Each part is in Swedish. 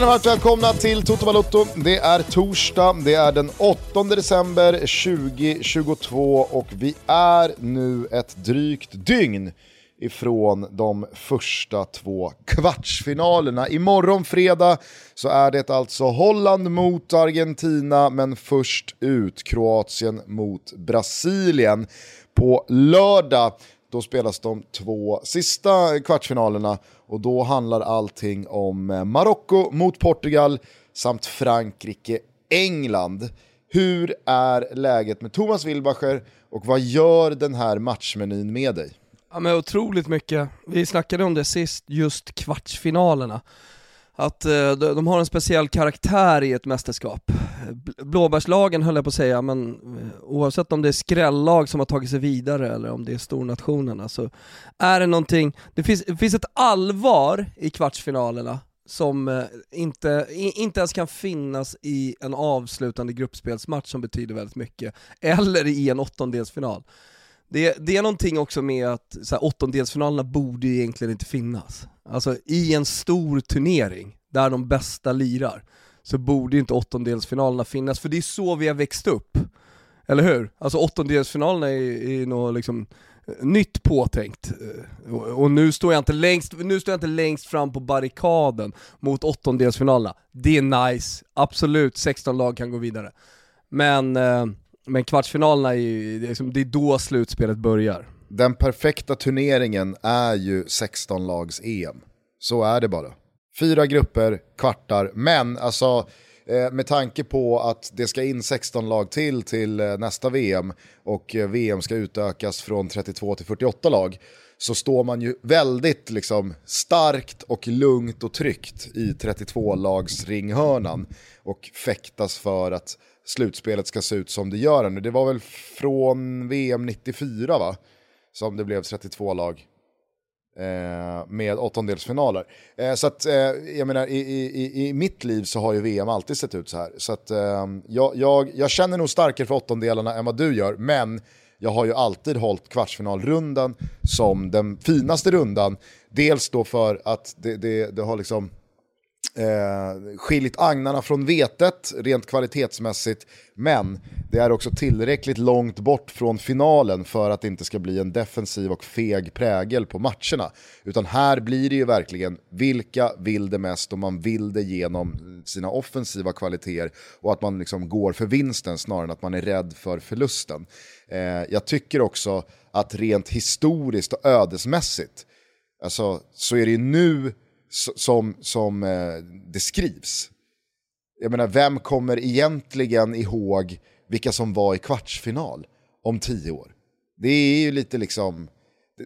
Tjena varmt välkomna till Toto Balotto. Det är torsdag, det är den 8 december 2022 och vi är nu ett drygt dygn ifrån de första två kvartsfinalerna. Imorgon fredag så är det alltså Holland mot Argentina men först ut Kroatien mot Brasilien. På lördag då spelas de två sista kvartsfinalerna och då handlar allting om eh, Marocko mot Portugal samt Frankrike-England. Hur är läget med Thomas Wilbacher och vad gör den här matchmenyn med dig? Ja men otroligt mycket. Vi snackade om det sist, just kvartsfinalerna. Att eh, de har en speciell karaktär i ett mästerskap. Blåbärslagen höll jag på att säga, men eh, oavsett om det är skrällag som har tagit sig vidare eller om det är stornationerna så är det någonting, det finns, det finns ett allvar i kvartsfinalerna som eh, inte, inte ens kan finnas i en avslutande gruppspelsmatch som betyder väldigt mycket, eller i en åttondelsfinal. Det, det är någonting också med att så här, åttondelsfinalerna borde egentligen inte finnas. Alltså i en stor turnering, där de bästa lirar, så borde inte åttondelsfinalerna finnas, för det är så vi har växt upp. Eller hur? Alltså åttondelsfinalerna är, är något liksom eh, nytt påtänkt. Eh, och, och nu står, jag inte längst, nu står jag inte längst fram på barrikaden mot åttondelsfinalerna. Det är nice, absolut, 16 lag kan gå vidare. Men, eh, men kvartsfinalerna är ju, liksom, det är då slutspelet börjar. Den perfekta turneringen är ju 16 lags EM. Så är det bara. Fyra grupper, kvartar, men alltså eh, med tanke på att det ska in 16 lag till till eh, nästa VM och eh, VM ska utökas från 32 till 48 lag så står man ju väldigt liksom, starkt och lugnt och tryggt i 32-lags ringhörnan och fäktas för att slutspelet ska se ut som det gör nu. Det var väl från VM 94 va? Som det blev 32 lag. Eh, med åttondelsfinaler. Eh, så att, eh, jag menar, i, i, i mitt liv så har ju VM alltid sett ut så här. Så att, eh, jag, jag, jag känner nog starkare för åttondelarna än vad du gör, men jag har ju alltid hållit kvartsfinalrundan som den finaste rundan. Dels då för att det, det, det har liksom eh, skilt agnarna från vetet rent kvalitetsmässigt. Men det är också tillräckligt långt bort från finalen för att det inte ska bli en defensiv och feg prägel på matcherna. Utan här blir det ju verkligen vilka vill det mest och man vill det genom sina offensiva kvaliteter och att man liksom går för vinsten snarare än att man är rädd för förlusten. Eh, jag tycker också att rent historiskt och ödesmässigt alltså, så är det ju nu som, som eh, det skrivs. Jag menar, vem kommer egentligen ihåg vilka som var i kvartsfinal om tio år? Det är ju lite liksom,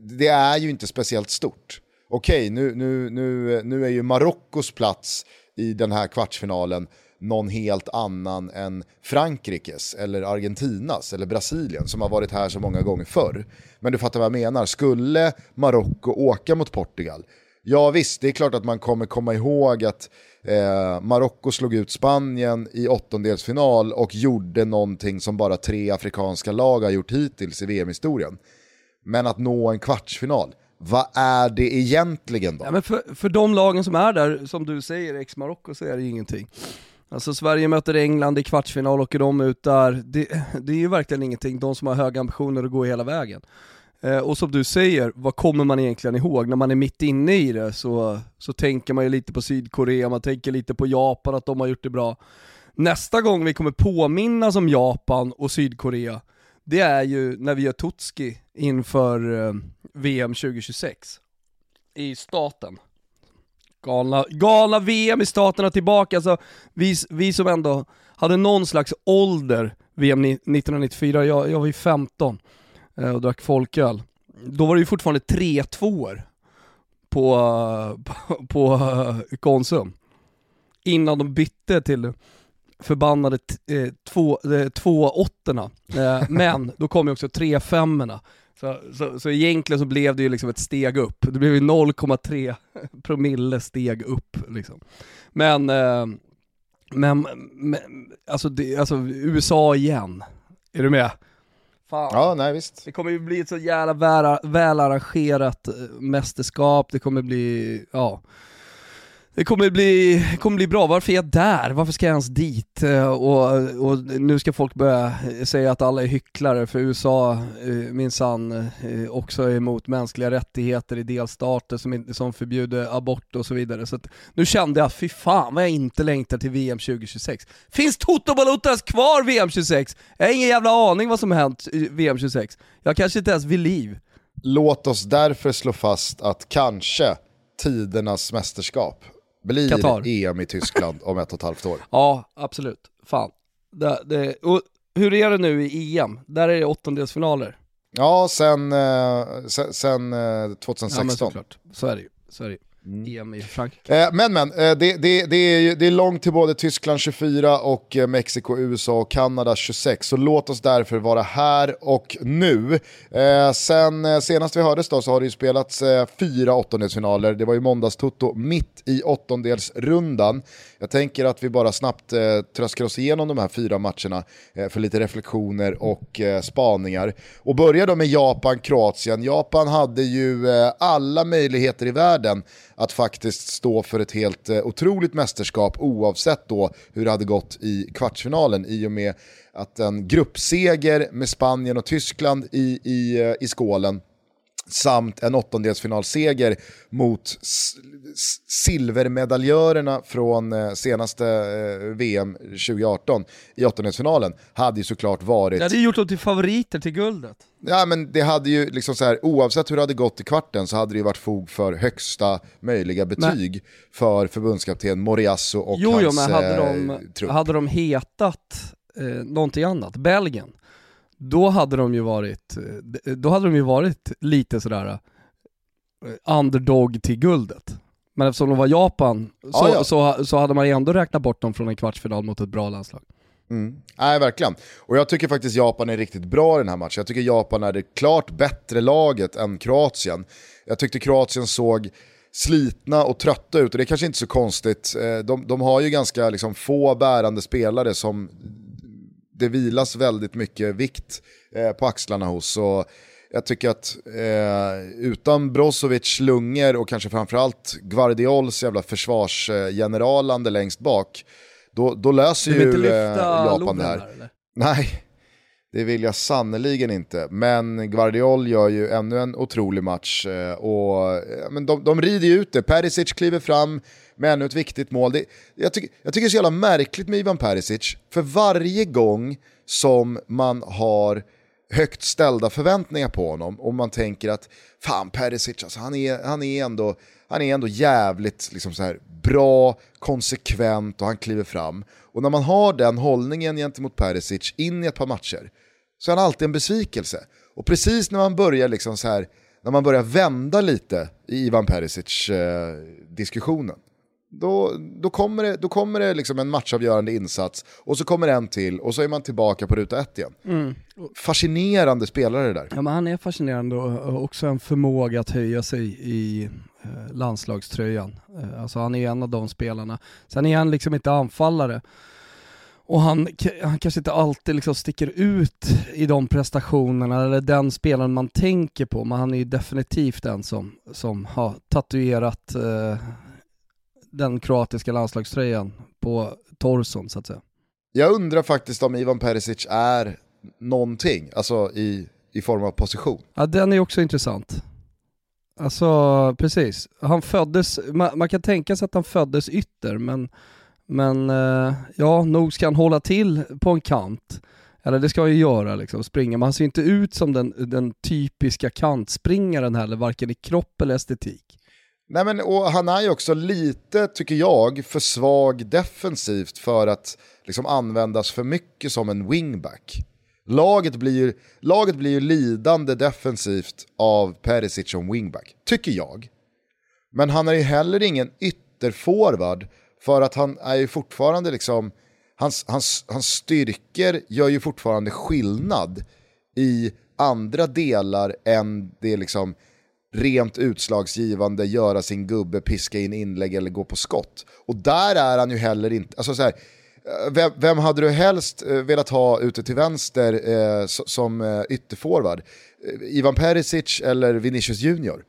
det är ju inte speciellt stort. Okej, nu, nu, nu, nu är ju Marockos plats i den här kvartsfinalen någon helt annan än Frankrikes eller Argentinas eller Brasilien som har varit här så många gånger förr. Men du fattar vad jag menar, skulle Marocko åka mot Portugal Ja visst, det är klart att man kommer komma ihåg att eh, Marocko slog ut Spanien i åttondelsfinal och gjorde någonting som bara tre afrikanska lag har gjort hittills i VM-historien. Men att nå en kvartsfinal, vad är det egentligen då? Ja, men för, för de lagen som är där, som du säger, ex-Marocko, så är det ju ingenting. Alltså Sverige möter England i kvartsfinal, åker de ut där, det, det är ju verkligen ingenting, de som har höga ambitioner att gå hela vägen. Eh, och som du säger, vad kommer man egentligen ihåg? När man är mitt inne i det så, så tänker man ju lite på Sydkorea, man tänker lite på Japan, att de har gjort det bra. Nästa gång vi kommer påminnas om Japan och Sydkorea, det är ju när vi gör Totski inför eh, VM 2026 i staten. Galna, galna VM i staterna tillbaka, alltså vi, vi som ändå hade någon slags ålder VM 1994, jag, jag var ju 15 och drack folköl. Då var det ju fortfarande tre tvåor på, på, på eh, Konsum. Innan de bytte till förbannade eh, två, två åttorna. Men då kom ju också tre femmorna. Så, så, så egentligen så blev det ju liksom ett steg upp. Det blev ju 0,3 promille steg upp liksom. Men Men, men alltså, det, alltså USA igen, är du med? Fan. Ja, nej visst. Det kommer ju bli ett så jävla väl, välarrangerat eh, mästerskap, det kommer bli, ja det kommer bli, kommer bli bra, varför är jag där? Varför ska jag ens dit? Eh, och, och nu ska folk börja säga att alla är hycklare för USA eh, minsann eh, också är emot mänskliga rättigheter i delstater som, som förbjuder abort och så vidare. Så att, nu kände jag, fy fan vad jag inte längtar till VM 2026. Finns Toto Balotas kvar VM 26? Jag har ingen jävla aning vad som har hänt i VM 26. Jag kanske inte ens vid liv. Låt oss därför slå fast att kanske tidernas mästerskap blir Qatar. EM i Tyskland om ett och ett halvt år. Ja, absolut. Fan. Det, det, och hur är det nu i EM? Där är det åttondelsfinaler. Ja, sen, eh, sen, sen eh, 2016. Ja, såklart. Så är det ju. Så är det ju. Mm. EM i Frankrike. Eh, men men, eh, det, det, det, är ju, det är långt till både Tyskland 24 och eh, Mexiko, USA och Kanada 26. Så låt oss därför vara här och nu. Sen senast vi hördes då så har det ju spelats fyra åttondelsfinaler. Det var ju måndagstutto mitt i åttondelsrundan. Jag tänker att vi bara snabbt tröskar oss igenom de här fyra matcherna för lite reflektioner och eh, spaningar. Och börjar då med Japan-Kroatien. Japan hade ju alla möjligheter i världen att faktiskt stå för ett helt eh, otroligt mästerskap oavsett då hur det hade gått i kvartsfinalen i och med att en gruppseger med Spanien och Tyskland i, i, eh, i skålen samt en åttondelsfinalseger mot silvermedaljörerna från eh, senaste eh, VM 2018 i åttondelsfinalen hade ju såklart varit... Det hade gjort dem till favoriter till guldet. Ja men det hade ju liksom så här, oavsett hur det hade gått i kvarten så hade det ju varit fog för högsta möjliga betyg men... för förbundskapten Moriasso och jo, hans jo, men hade de, eh, trupp. Hade de hetat eh, någonting annat, Belgien, då hade de ju varit, eh, då hade de ju varit lite sådär eh, underdog till guldet. Men eftersom de var Japan så, ah, ja. så, så hade man ändå räknat bort dem från en kvartsfinal mot ett bra landslag. Mm. Nej, verkligen. Och jag tycker faktiskt Japan är riktigt bra i den här matchen. Jag tycker Japan är det klart bättre laget än Kroatien. Jag tyckte Kroatien såg slitna och trötta ut och det är kanske inte så konstigt. Eh, de, de har ju ganska liksom, få bärande spelare som det vilas väldigt mycket vikt eh, på axlarna hos. Så jag tycker att eh, utan Brozovic lungor och kanske framförallt Guardiols jävla försvarsgeneralande längst bak, då, då löser ju eh, Japan det här. här Nej, det vill jag sannoliken inte. Men Guardiol gör ju ännu en otrolig match. Eh, och, men de, de rider ju ut det. Perisic kliver fram med ännu ett viktigt mål. Det, jag, tycker, jag tycker det är så jävla märkligt med Ivan Perisic. För varje gång som man har högt ställda förväntningar på honom och man tänker att fan Perisic, alltså, han, är, han, är ändå, han är ändå jävligt liksom så här, bra, konsekvent och han kliver fram. Och när man har den hållningen gentemot Perisic in i ett par matcher så är han alltid en besvikelse. Och precis när man börjar liksom så här, när man börjar vända lite i Ivan Perisic-diskussionen, eh, då, då kommer det, då kommer det liksom en matchavgörande insats och så kommer en till och så är man tillbaka på ruta ett igen. Mm. Fascinerande spelare det där. Ja men han är fascinerande och också en förmåga att höja sig i eh, landslagströjan. Eh, alltså han är en av de spelarna. Sen är han liksom inte anfallare. Och han, han kanske inte alltid liksom sticker ut i de prestationerna, eller den spelaren man tänker på, men han är ju definitivt den som, som har tatuerat eh, den kroatiska landslagströjan på torson så att säga. Jag undrar faktiskt om Ivan Perisic är någonting, alltså i, i form av position. Ja den är också intressant. Alltså precis, han föddes, man, man kan tänka sig att han föddes ytter men, men eh, ja, nog ska han hålla till på en kant. Eller det ska han ju göra liksom, springa, men han ser inte ut som den, den typiska kantspringaren heller, varken i kropp eller estetik. Nej, men, och han är ju också lite, tycker jag, för svag defensivt för att liksom, användas för mycket som en wingback. Laget blir, ju, laget blir ju lidande defensivt av Perisic som wingback, tycker jag. Men han är ju heller ingen ytterforward för att han är ju fortfarande liksom, hans, hans, hans styrkor gör ju fortfarande skillnad i andra delar än det liksom rent utslagsgivande, göra sin gubbe, piska in inlägg eller gå på skott. Och där är han ju heller inte, alltså så här, vem, vem hade du helst eh, velat ha ute till vänster eh, som eh, ytterforward? Eh, Ivan Perisic eller Vinicius Junior?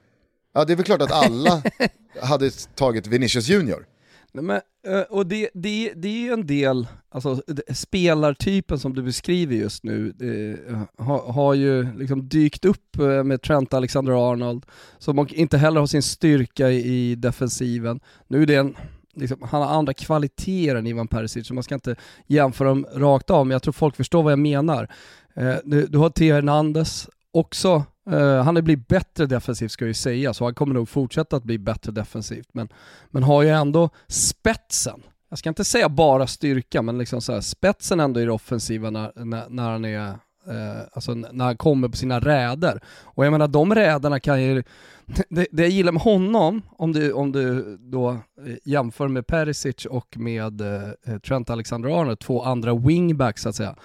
Ja, det är väl klart att alla hade tagit Vinicius Junior. Nej, men, eh, och det, det, det är ju en del, alltså spelartypen som du beskriver just nu, eh, har, har ju liksom dykt upp eh, med Trent Alexander-Arnold, som inte heller har sin styrka i, i defensiven. Nu är det en, liksom, han har andra kvaliteter än Ivan Perisic, så man ska inte jämföra dem rakt av, men jag tror folk förstår vad jag menar. Eh, du, du har Theo Hernandez, också Uh, han har blivit bättre defensivt ska jag ju säga, så han kommer nog fortsätta att bli bättre defensivt. Men, men har ju ändå spetsen. Jag ska inte säga bara styrka, men liksom så här, spetsen ändå i det offensiva när, när, när han är eh, alltså när han kommer på sina räder. Och jag menar de räderna kan ju, det, det jag gillar med honom, om du, om du då eh, jämför med Perisic och med eh, eh, Trent Alexander-Arnold, två andra wingbacks så att säga,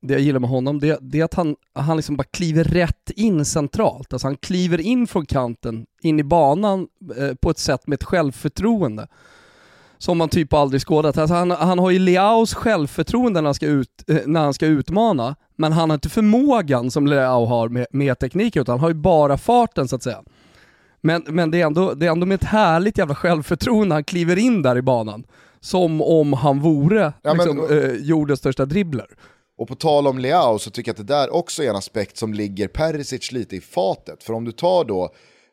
det jag gillar med honom, det, det är att han, han liksom bara kliver rätt in centralt. Alltså han kliver in från kanten, in i banan eh, på ett sätt med ett självförtroende. Som man typ aldrig skådat. Alltså han, han har ju Leaos självförtroende när han, ska ut, eh, när han ska utmana, men han har inte förmågan som Leao har med, med teknik, utan han har ju bara farten så att säga. Men, men det, är ändå, det är ändå med ett härligt jävla självförtroende han kliver in där i banan. Som om han vore ja, liksom, men... eh, jordens största dribbler. Och på tal om Leao så tycker jag att det där också är en aspekt som ligger Perisic lite i fatet. För om du tar då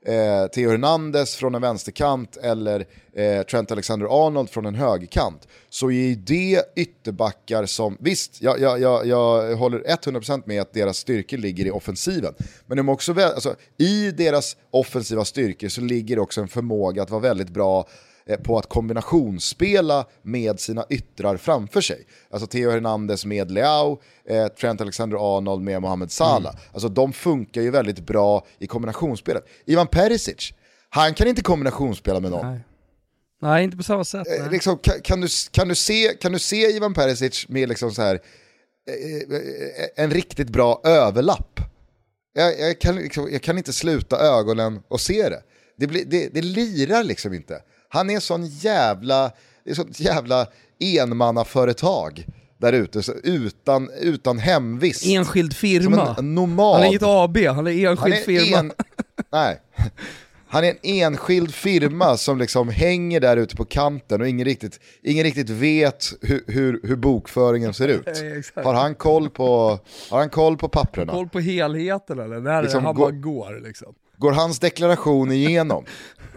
eh, Theo Hernandez från en vänsterkant eller eh, Trent Alexander-Arnold från en högerkant så är det ytterbackar som, visst, jag, jag, jag, jag håller 100% med att deras styrkor ligger i offensiven. Men de också, alltså, i deras offensiva styrkor så ligger också en förmåga att vara väldigt bra på att kombinationsspela med sina yttrar framför sig. Alltså Theo Hernandez med Leao, eh, Trent Alexander-Arnold med Mohamed Salah. Mm. Alltså de funkar ju väldigt bra i kombinationsspelet. Ivan Perisic, han kan inte kombinationsspela med någon. Nej. Nej, inte på samma sätt. Eh, liksom, kan, kan, du, kan, du se, kan du se Ivan Perisic med liksom så här, eh, eh en riktigt bra överlapp? Jag, jag, kan, liksom, jag kan inte sluta ögonen och se det. Det, blir, det, det lirar liksom inte. Han är sån jävla, det är sånt jävla enmannaföretag där ute, utan, utan hemvist. Enskild firma. En nomad. Han är inget AB, han är enskild han är firma. En, nej. Han är en enskild firma som liksom hänger där ute på kanten och ingen riktigt, ingen riktigt vet hur, hur, hur bokföringen ser ut. har, han koll på, har han koll på papperna? Koll på helheten eller? När liksom, han bara går liksom. Går hans deklaration igenom?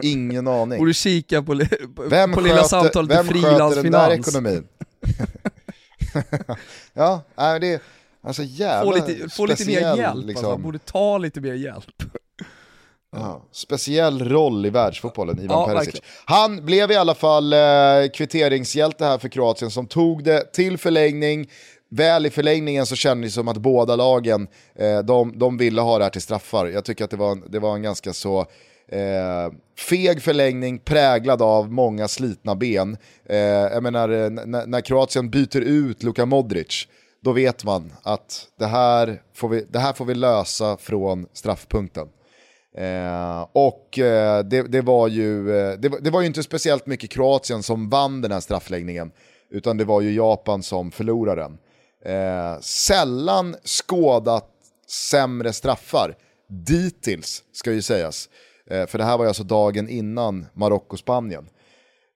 Ingen aning. Borde kika på, på, vem på sköter, lilla samtalet vem till frilansfinans. Vem sköter den där ekonomin? ja, nej, det är alltså jävla Få lite, få lite mer hjälp, alltså. liksom. alltså. borde ta lite mer hjälp. Ja, speciell roll i världsfotbollen, Ivan ja, Perisic. Verkligen. Han blev i alla fall eh, kvitteringshjälte här för Kroatien som tog det till förlängning. Väl i förlängningen så kändes det som att båda lagen, eh, de, de ville ha det här till straffar. Jag tycker att det var en, det var en ganska så eh, feg förlängning präglad av många slitna ben. Eh, jag menar, eh, när, när Kroatien byter ut Luka Modric, då vet man att det här får vi, det här får vi lösa från straffpunkten. Eh, och eh, det, det, var ju, eh, det, det, var ju inte speciellt mycket Kroatien som vann den här straffläggningen, utan det var ju Japan som förlorade den. Eh, sällan skådat sämre straffar, dittills ska ju sägas. Eh, för det här var ju alltså dagen innan Marocko-Spanien.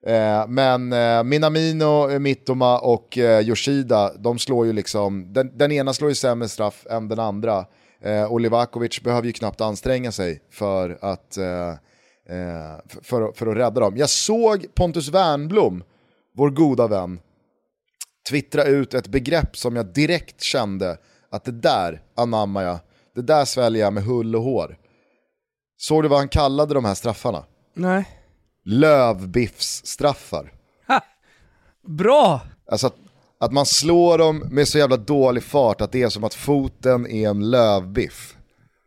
Eh, men eh, Minamino, eh, Mittoma och eh, Yoshida, de slår ju liksom, den, den ena slår ju sämre straff än den andra. Eh, och Livakovic behöver ju knappt anstränga sig för att, eh, eh, för, för, att rädda dem. Jag såg Pontus Wernblom, vår goda vän, twittra ut ett begrepp som jag direkt kände att det där anammar jag, det där sväljer jag med hull och hår. Såg du vad han kallade de här straffarna? Nej. Lövbiffsstraffar. Ha! Bra! Alltså att, att man slår dem med så jävla dålig fart att det är som att foten är en lövbiff.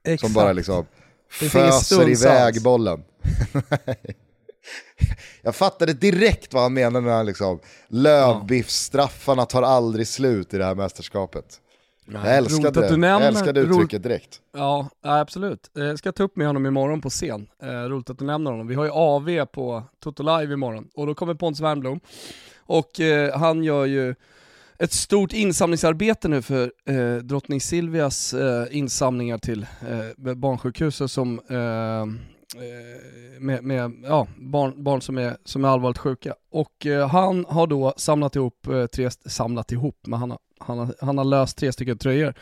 Exakt. Som bara liksom föser iväg bollen. Jag fattade direkt vad han menade när han liksom, lövbiffstraffarna tar aldrig slut i det här mästerskapet. Nej, jag älskade det, nämner, jag älskade uttrycket direkt. Ja, absolut. Jag ska ta upp med honom imorgon på scen. Eh, roligt att du nämner honom. Vi har ju AV på Toto Live imorgon och då kommer Pontus Wernbloom Och eh, han gör ju ett stort insamlingsarbete nu för eh, drottning Silvias eh, insamlingar till eh, barnsjukhuset som eh, eh, Eh, med, med ja, barn, barn som, är, som är allvarligt sjuka. Och eh, han har då samlat ihop, eh, tre, samlat ihop, men han har, han, har, han har löst tre stycken tröjor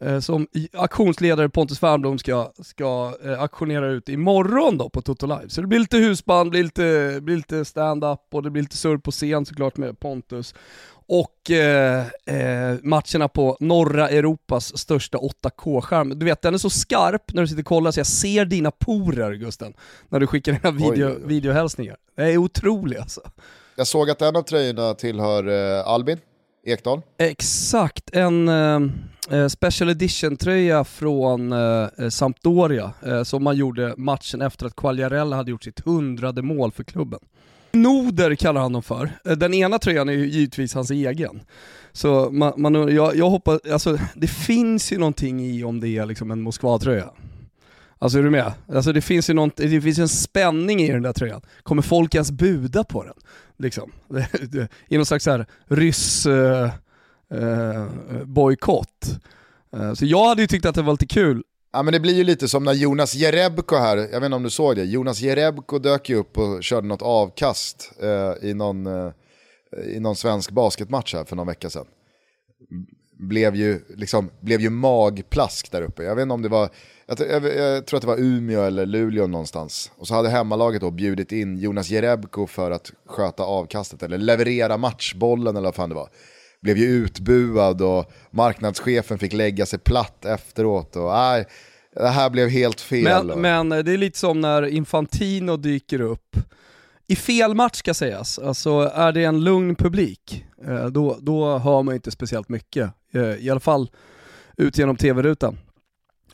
eh, som auktionsledare Pontus Fernblom ska, ska eh, auktionera ut imorgon då på Toto Live. Så det blir lite husband, blir lite, blir lite stand-up och det blir lite surr på scen såklart med Pontus och eh, eh, matcherna på norra Europas största 8K-skärm. Du vet, den är så skarp när du sitter och kollar så jag ser dina porer Gusten, när du skickar dina video, oj, oj. videohälsningar. Det är otroligt alltså. Jag såg att en av tröjorna tillhör eh, Albin Ekdal. Exakt, en eh, eh special edition-tröja från Sampdoria som man gjorde matchen efter att Quagliarella hade gjort sitt hundrade mål för klubben. Noder kallar han dem för. Eh, den ena tröjan är ju givetvis hans egen. Så man, man, jag, jag hoppas, alltså det finns ju någonting i om det är liksom en Moskva-tröja. Alltså är du med? Alltså det finns ju något, det finns en spänning i den där tröjan. Kommer folk ens buda på den? Liksom. I någon slags här ryss uh, uh, bojkott. Uh, så jag hade ju tyckt att det var lite kul Ja men det blir ju lite som när Jonas Jerebko här, jag vet inte om du såg det, Jonas Jerebko dök ju upp och körde något avkast eh, i, någon, eh, i någon svensk basketmatch här för någon vecka sedan. Blev ju, liksom, blev ju magplask där uppe. Jag vet inte om det var, jag, jag, jag, tror att det var Umeå eller Luleå någonstans. Och så hade hemmalaget då bjudit in Jonas Jerebko för att sköta avkastet eller leverera matchbollen eller vad fan det var blev ju utbuad och marknadschefen fick lägga sig platt efteråt. Och, nej, det här blev helt fel. Men, men det är lite som när Infantino dyker upp i fel match ska sägas, alltså är det en lugn publik, eh, då, då hör man inte speciellt mycket. Eh, I alla fall ut genom tv-rutan.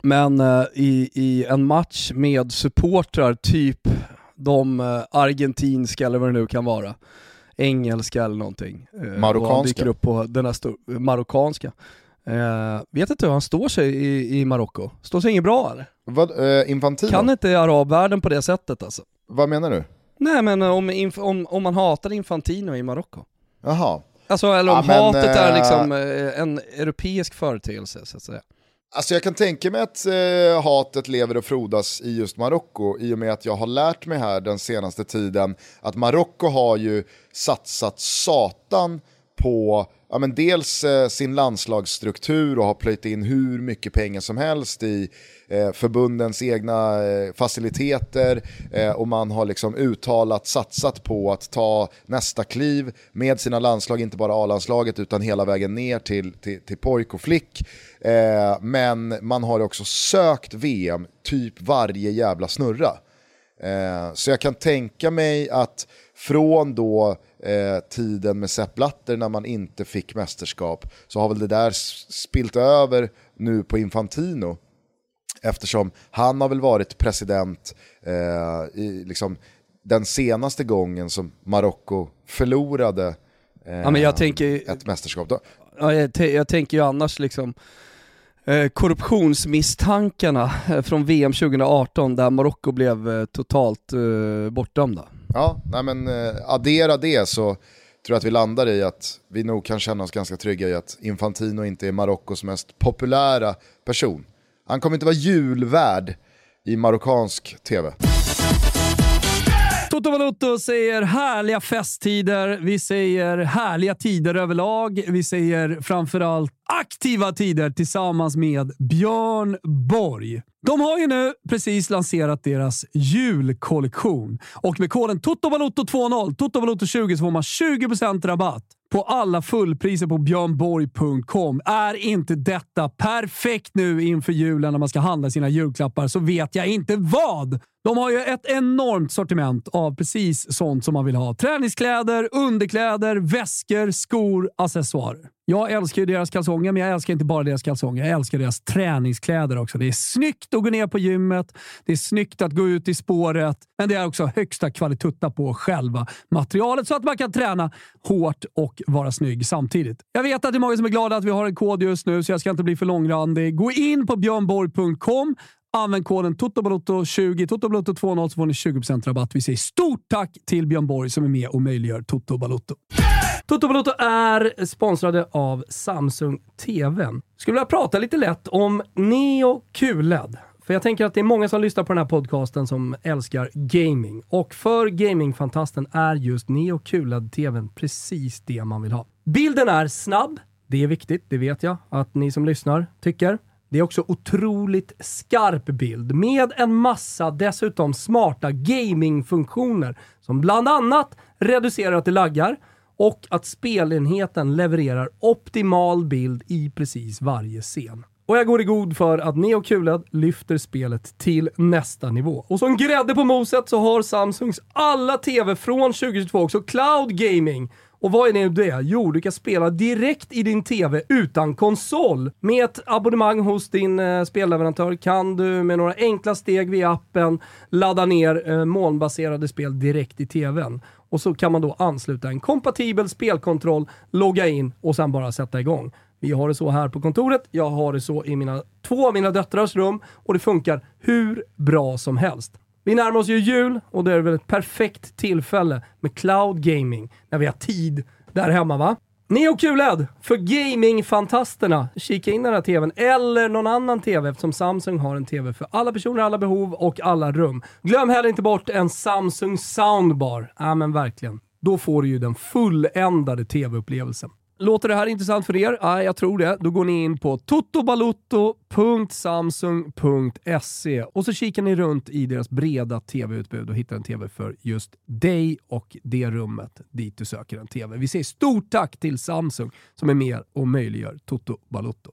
Men eh, i, i en match med supportrar, typ de argentinska eller vad det nu kan vara, engelska eller någonting. Eh, marockanska? dyker upp på den här marockanska. Eh, vet inte hur han står sig i, i Marocko. Står sig inget bra eller? Vad, eh, Infantino? Kan inte arabvärlden på det sättet alltså. Vad menar du? Nej men om, om, om man hatar Infantino i Marocko. Jaha. Alltså eller om ja, men, hatet är liksom eh, en europeisk företeelse så att säga. Alltså jag kan tänka mig att eh, hatet lever och frodas i just Marocko i och med att jag har lärt mig här den senaste tiden att Marocko har ju satsat satan på ja, men dels eh, sin landslagsstruktur och har plöjt in hur mycket pengar som helst i eh, förbundens egna eh, faciliteter eh, och man har liksom uttalat satsat på att ta nästa kliv med sina landslag, inte bara A-landslaget utan hela vägen ner till, till, till pojk och flick. Eh, men man har också sökt VM typ varje jävla snurra. Eh, så jag kan tänka mig att från då eh, tiden med Sepp Blatter när man inte fick mästerskap så har väl det där spilt över nu på Infantino. Eftersom han har väl varit president eh, i liksom, den senaste gången som Marocko förlorade eh, ja, tänker, ett mästerskap. Ja, jag, jag tänker ju annars liksom Eh, korruptionsmisstankarna eh, från VM 2018 där Marocko blev eh, totalt bortdömda. Ja, nej men eh, addera det så tror jag att vi landar i att vi nog kan känna oss ganska trygga i att Infantino inte är Marockos mest populära person. Han kommer inte vara julvärd i marockansk tv. Toto Valuto säger härliga festtider, vi säger härliga tider överlag. Vi säger framförallt aktiva tider tillsammans med Björn Borg. De har ju nu precis lanserat deras julkollektion och med koden TOTOVALUTO20, TOTOVALUTO20 så får man 20% rabatt på alla fullpriser på björnborg.com. Är inte detta perfekt nu inför julen när man ska handla sina julklappar så vet jag inte vad. De har ju ett enormt sortiment av precis sånt som man vill ha. Träningskläder, underkläder, väskor, skor, accessoarer. Jag älskar ju deras kalsonger, men jag älskar inte bara deras kalsonger. Jag älskar deras träningskläder också. Det är snyggt att gå ner på gymmet. Det är snyggt att gå ut i spåret, men det är också högsta kvalitutta på själva materialet så att man kan träna hårt och vara snygg samtidigt. Jag vet att det är många som är glada att vi har en kod just nu, så jag ska inte bli för långrandig. Gå in på björnborg.com Använd koden TOTOBALOTTO20, TOTOBALOTTO20 så får ni 20% rabatt. Vi säger stort tack till Björn Borg som är med och möjliggör Toto Balotto. Toto Balotto är sponsrade av Samsung TV. Skulle vilja prata lite lätt om Neo QLED. För jag tänker att det är många som lyssnar på den här podcasten som älskar gaming. Och för gamingfantasten är just Neo QLED-TVn precis det man vill ha. Bilden är snabb. Det är viktigt, det vet jag att ni som lyssnar tycker. Det är också otroligt skarp bild med en massa dessutom smarta gamingfunktioner som bland annat reducerar att det laggar och att spelenheten levererar optimal bild i precis varje scen. Och jag går i god för att Neo QLED lyfter spelet till nästa nivå. Och som grädde på moset så har Samsungs alla TV från 2022 också cloud gaming och vad är nu det? Jo, du kan spela direkt i din TV utan konsol. Med ett abonnemang hos din eh, spelleverantör kan du med några enkla steg via appen ladda ner eh, molnbaserade spel direkt i TVn. Och så kan man då ansluta en kompatibel spelkontroll, logga in och sen bara sätta igång. Vi har det så här på kontoret, jag har det så i mina, två av mina döttrars rum och det funkar hur bra som helst. Vi närmar oss ju jul och det är väl ett perfekt tillfälle med cloud gaming när vi har tid där hemma va? Neo QLED för gamingfantasterna. Kika in den här tvn eller någon annan tv eftersom Samsung har en tv för alla personer, alla behov och alla rum. Glöm heller inte bort en Samsung soundbar. Ja men verkligen. Då får du ju den fulländade tv-upplevelsen. Låter det här intressant för er? Ja, jag tror det. Då går ni in på totobalutto.samsung.se och så kikar ni runt i deras breda tv-utbud och hittar en tv för just dig och det rummet dit du söker en tv. Vi säger stort tack till Samsung som är med och möjliggör Toto Balutto.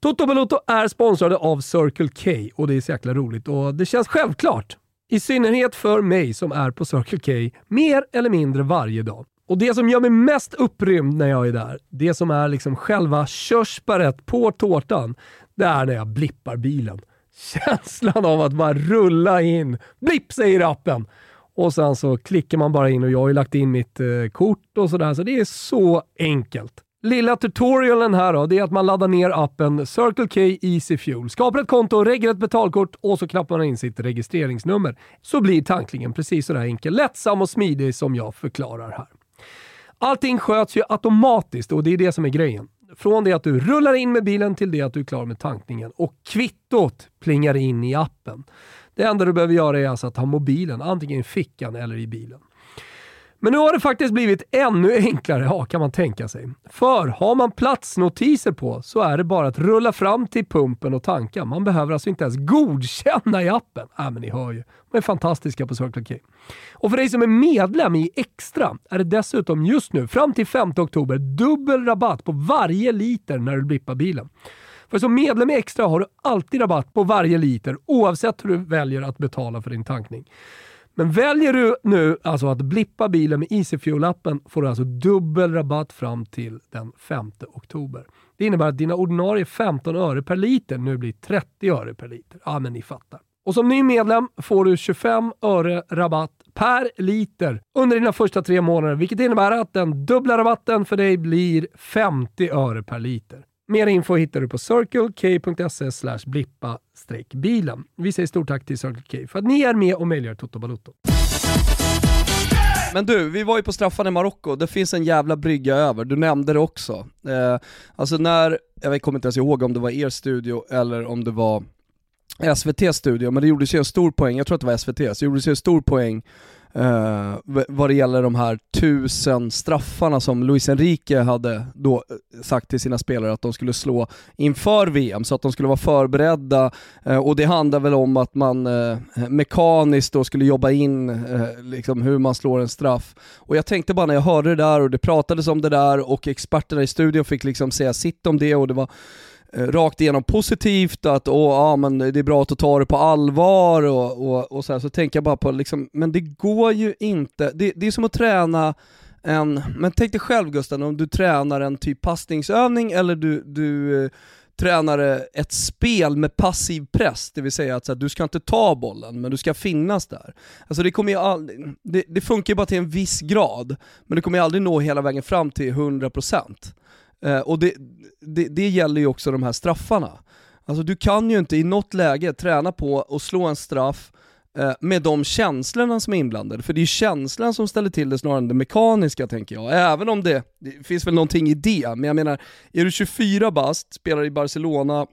Toto Balutto är sponsrade av Circle K och det är så jäkla roligt och det känns självklart. I synnerhet för mig som är på Circle K mer eller mindre varje dag. Och det som gör mig mest upprymd när jag är där, det som är liksom själva körsbäret på tårtan, det är när jag blippar bilen. Känslan av att bara rulla in, blipp säger appen. Och sen så klickar man bara in och jag har ju lagt in mitt eh, kort och sådär, så det är så enkelt. Lilla tutorialen här då, det är att man laddar ner appen Circle K Easy Fuel, skapar ett konto, reggar ett betalkort och så knappar man in sitt registreringsnummer. Så blir tanklingen precis sådär enkel, lättsam och smidig som jag förklarar här. Allting sköts ju automatiskt och det är det som är grejen. Från det att du rullar in med bilen till det att du är klar med tankningen och kvittot plingar in i appen. Det enda du behöver göra är alltså att ha mobilen antingen i fickan eller i bilen. Men nu har det faktiskt blivit ännu enklare, ja, kan man tänka sig. För har man platsnotiser på så är det bara att rulla fram till pumpen och tanka. Man behöver alltså inte ens godkänna i appen. Äh, men ni hör ju, de är fantastiska på Circle K. Och för dig som är medlem i Extra är det dessutom just nu, fram till 5 oktober, dubbel rabatt på varje liter när du blippar bilen. För som medlem i Extra har du alltid rabatt på varje liter oavsett hur du väljer att betala för din tankning. Men väljer du nu alltså att blippa bilen med EasyFuel-appen får du alltså dubbel rabatt fram till den 5 oktober. Det innebär att dina ordinarie 15 öre per liter nu blir 30 öre per liter. Ja, men ni fattar. Och som ny medlem får du 25 öre rabatt per liter under dina första tre månader, vilket innebär att den dubbla rabatten för dig blir 50 öre per liter. Mer info hittar du på circlek.se blippa bilen. Vi säger stort tack till Circle K för att ni är med och möjliggör Toto Balotto. Men du, vi var ju på straffarna i Marocko, det finns en jävla brygga över, du nämnde det också. Eh, alltså när, jag kommer inte ens ihåg om det var er studio eller om det var SVT studio, men det gjordes ju en stor poäng, jag tror att det var SVT, så det gjordes ju en stor poäng eh, vad det gäller de här tusen straffarna som Luis Enrique hade då eh, sagt till sina spelare att de skulle slå inför VM, så att de skulle vara förberedda. Eh, och det handlar väl om att man eh, mekaniskt då skulle jobba in eh, liksom hur man slår en straff. Och jag tänkte bara när jag hörde det där och det pratades om det där och experterna i studion fick liksom säga sitt om det och det var Eh, rakt igenom positivt, att åh, ja, men det är bra att ta det på allvar och, och, och så här, så tänker jag bara på, liksom, men det går ju inte, det, det är som att träna en, men tänk dig själv Gusten, om du tränar en typ passningsövning eller du, du eh, tränar eh, ett spel med passiv press, det vill säga att så här, du ska inte ta bollen, men du ska finnas där. Alltså det, kommer ju aldrig, det, det funkar ju bara till en viss grad, men det kommer ju aldrig nå hela vägen fram till 100%. Eh, och det, det, det gäller ju också de här straffarna. Alltså du kan ju inte i något läge träna på att slå en straff eh, med de känslorna som är inblandade. För det är ju känslan som ställer till det snarare än det mekaniska tänker jag. Även om det, det finns väl någonting i det, men jag menar, är du 24 bast, spelar i Barcelona,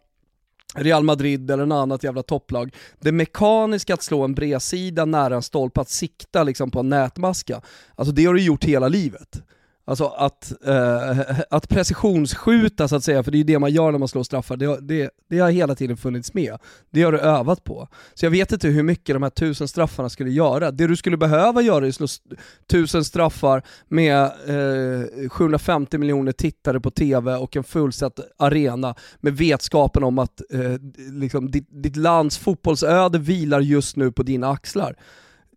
Real Madrid eller något annat jävla topplag. Det mekaniska att slå en bredsida nära en stolpe, att sikta liksom på en nätmaska, alltså det har du gjort hela livet. Alltså att, eh, att precisionsskjuta så att säga, för det är ju det man gör när man slår straffar, det, det, det har hela tiden funnits med. Det har du övat på. Så jag vet inte hur mycket de här tusen straffarna skulle göra. Det du skulle behöva göra är att slå tusen straffar med eh, 750 miljoner tittare på TV och en fullsatt arena med vetskapen om att eh, liksom, ditt, ditt lands fotbollsöde vilar just nu på dina axlar.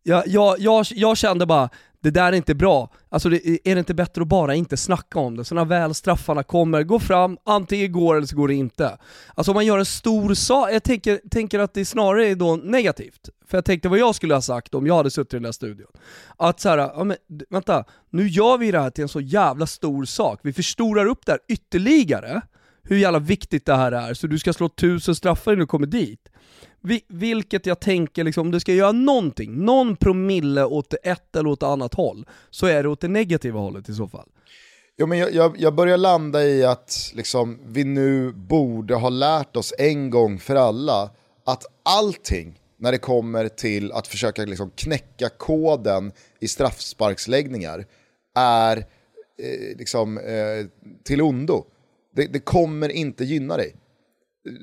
Jag, jag, jag, jag kände bara, det där är inte bra. Alltså det, är det inte bättre att bara inte snacka om det? Så när väl straffarna kommer, gå fram, antingen går eller så går det inte. Alltså om man gör en stor sak, jag tänker, tänker att det snarare är då negativt. För jag tänkte vad jag skulle ha sagt om jag hade suttit i den där studion. Att såhär, ja, men, vänta, nu gör vi det här till en så jävla stor sak, vi förstorar upp det här ytterligare, hur jävla viktigt det här är, så du ska slå tusen straffar innan du kommer dit vilket jag tänker, liksom, om du ska göra någonting, någon promille åt det ett eller åt det annat håll, så är det åt det negativa hållet i så fall. Jo, men jag, jag, jag börjar landa i att liksom, vi nu borde ha lärt oss en gång för alla att allting när det kommer till att försöka liksom knäcka koden i straffsparksläggningar är eh, liksom, eh, till ondo. Det, det kommer inte gynna dig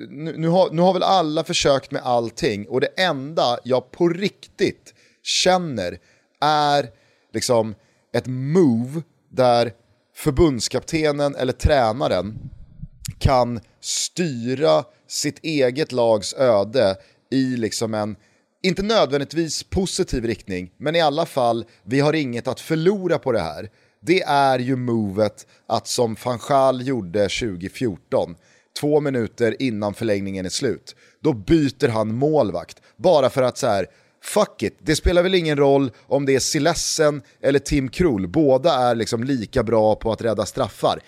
nu, nu, har, nu har väl alla försökt med allting och det enda jag på riktigt känner är liksom ett move där förbundskaptenen eller tränaren kan styra sitt eget lags öde i liksom en, inte nödvändigtvis positiv riktning, men i alla fall, vi har inget att förlora på det här. Det är ju movet att som Fanchal gjorde 2014, två minuter innan förlängningen är slut. Då byter han målvakt. Bara för att så här, fuck it, det spelar väl ingen roll om det är Silessen eller Tim Krul. Båda är liksom lika bra på att rädda straffar.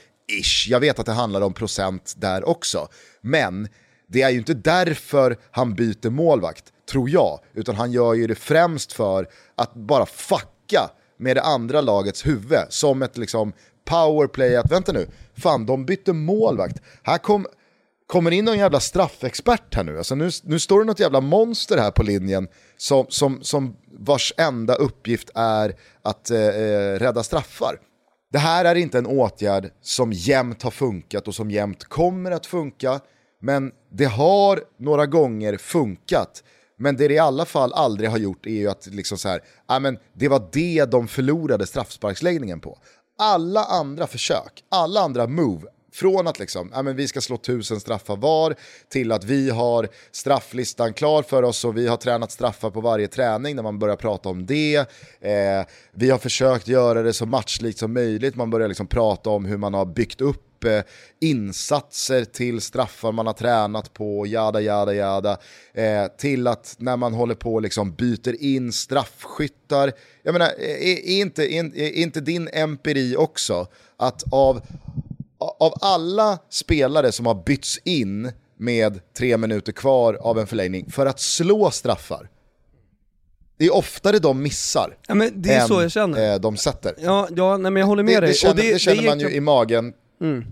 Ish, jag vet att det handlar om procent där också. Men det är ju inte därför han byter målvakt, tror jag. Utan han gör ju det främst för att bara fucka med det andra lagets huvud. Som ett liksom powerplay att vänta nu, fan de bytte målvakt. Här kom, kommer in någon jävla straffexpert här nu. Alltså nu, nu står det något jävla monster här på linjen som, som, som vars enda uppgift är att eh, eh, rädda straffar. Det här är inte en åtgärd som jämt har funkat och som jämt kommer att funka. Men det har några gånger funkat. Men det det i alla fall aldrig har gjort är ju att liksom så här, ah, men det var det de förlorade straffsparksläggningen på alla andra försök, alla andra move, från att liksom, ja, men vi ska slå tusen straffar var till att vi har strafflistan klar för oss och vi har tränat straffar på varje träning när man börjar prata om det. Eh, vi har försökt göra det så matchlikt som möjligt, man börjar liksom prata om hur man har byggt upp eh, insatser till straffar man har tränat på, jada jada jada, eh, till att när man håller på och liksom byter in straffskyttar, jag menar, är, är inte, är, är inte din empiri också att av, av alla spelare som har bytts in med tre minuter kvar av en förlängning för att slå straffar, det är oftare de missar ja, det är än så jag känner. Eh, de sätter. Ja, ja nej, men jag håller med det, dig. Det känner, det, det känner man ju i magen. Mm.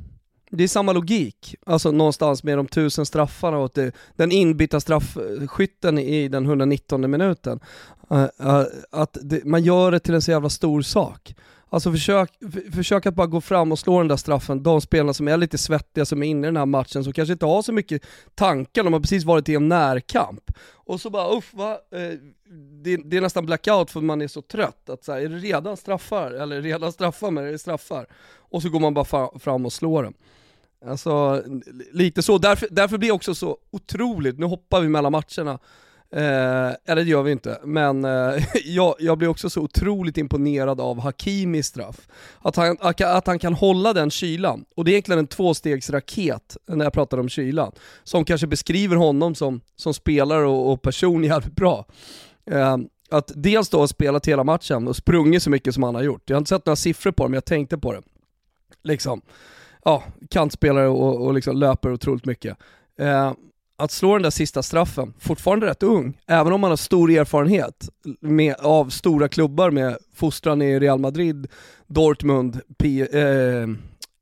Det är samma logik, alltså någonstans med de tusen straffarna och det, den inbytta straffskytten i den 119 minuten. Uh, uh, att man gör det till en så jävla stor sak. Alltså försök, försök att bara gå fram och slå den där straffen, de spelarna som är lite svettiga, som är inne i den här matchen, som kanske inte har så mycket tankar, de har precis varit i en närkamp. Och så bara uff, va? Eh, det, det, är nästan blackout för man är så trött. Att så här, är det redan straffar? Eller redan straffar, men är det straffar? Och så går man bara fram och slår den. Alltså, lite så. Därför, därför blir det också så otroligt, nu hoppar vi mellan matcherna, Eh, eller det gör vi inte, men eh, jag, jag blir också så otroligt imponerad av Hakimis straff. Att han, att han kan hålla den kylan, och det är egentligen en tvåstegsraket när jag pratar om kylan, som kanske beskriver honom som, som spelare och, och person jävligt bra. Eh, att dels då ha spelat hela matchen och sprungit så mycket som han har gjort. Jag har inte sett några siffror på det, men jag tänkte på det. Liksom, ja, kantspelare och, och liksom löper otroligt mycket. Eh, att slå den där sista straffen, fortfarande rätt ung, även om man har stor erfarenhet med, av stora klubbar med fostran i Real Madrid, Dortmund, P, eh,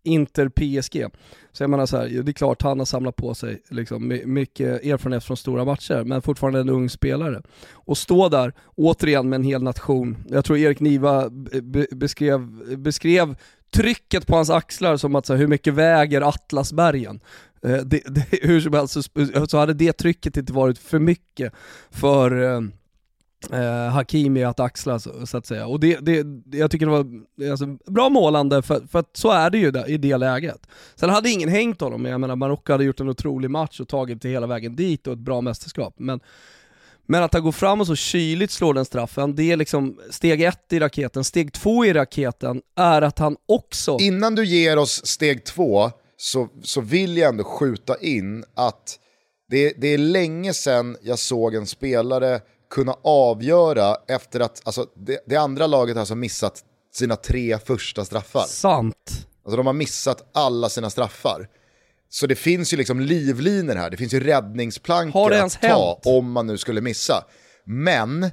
Inter, PSG. Så jag menar så här, det är klart han har samlat på sig liksom, mycket erfarenhet från stora matcher, men fortfarande en ung spelare. Och stå där, återigen med en hel nation, jag tror Erik Niva beskrev, beskrev trycket på hans axlar som att så här, hur mycket väger Atlasbergen? Eh, det, det, hur som helst så, hade det trycket inte varit för mycket för eh, eh, Hakimi att axla så, så, att säga. Och det, det, jag tycker det var alltså, bra målande för, för att så är det ju där, i det läget. Sen hade ingen hängt honom, jag menar Marocko hade gjort en otrolig match och tagit det hela vägen dit och ett bra mästerskap. Men, men att han går fram och så kyligt slår den straffen, det är liksom steg ett i raketen. Steg två i raketen är att han också... Innan du ger oss steg två, så, så vill jag ändå skjuta in att det, det är länge sedan jag såg en spelare kunna avgöra efter att, alltså det, det andra laget har alltså missat sina tre första straffar. Sant. Alltså de har missat alla sina straffar. Så det finns ju liksom livlinor här, det finns ju räddningsplankor att ta hänt? om man nu skulle missa. Men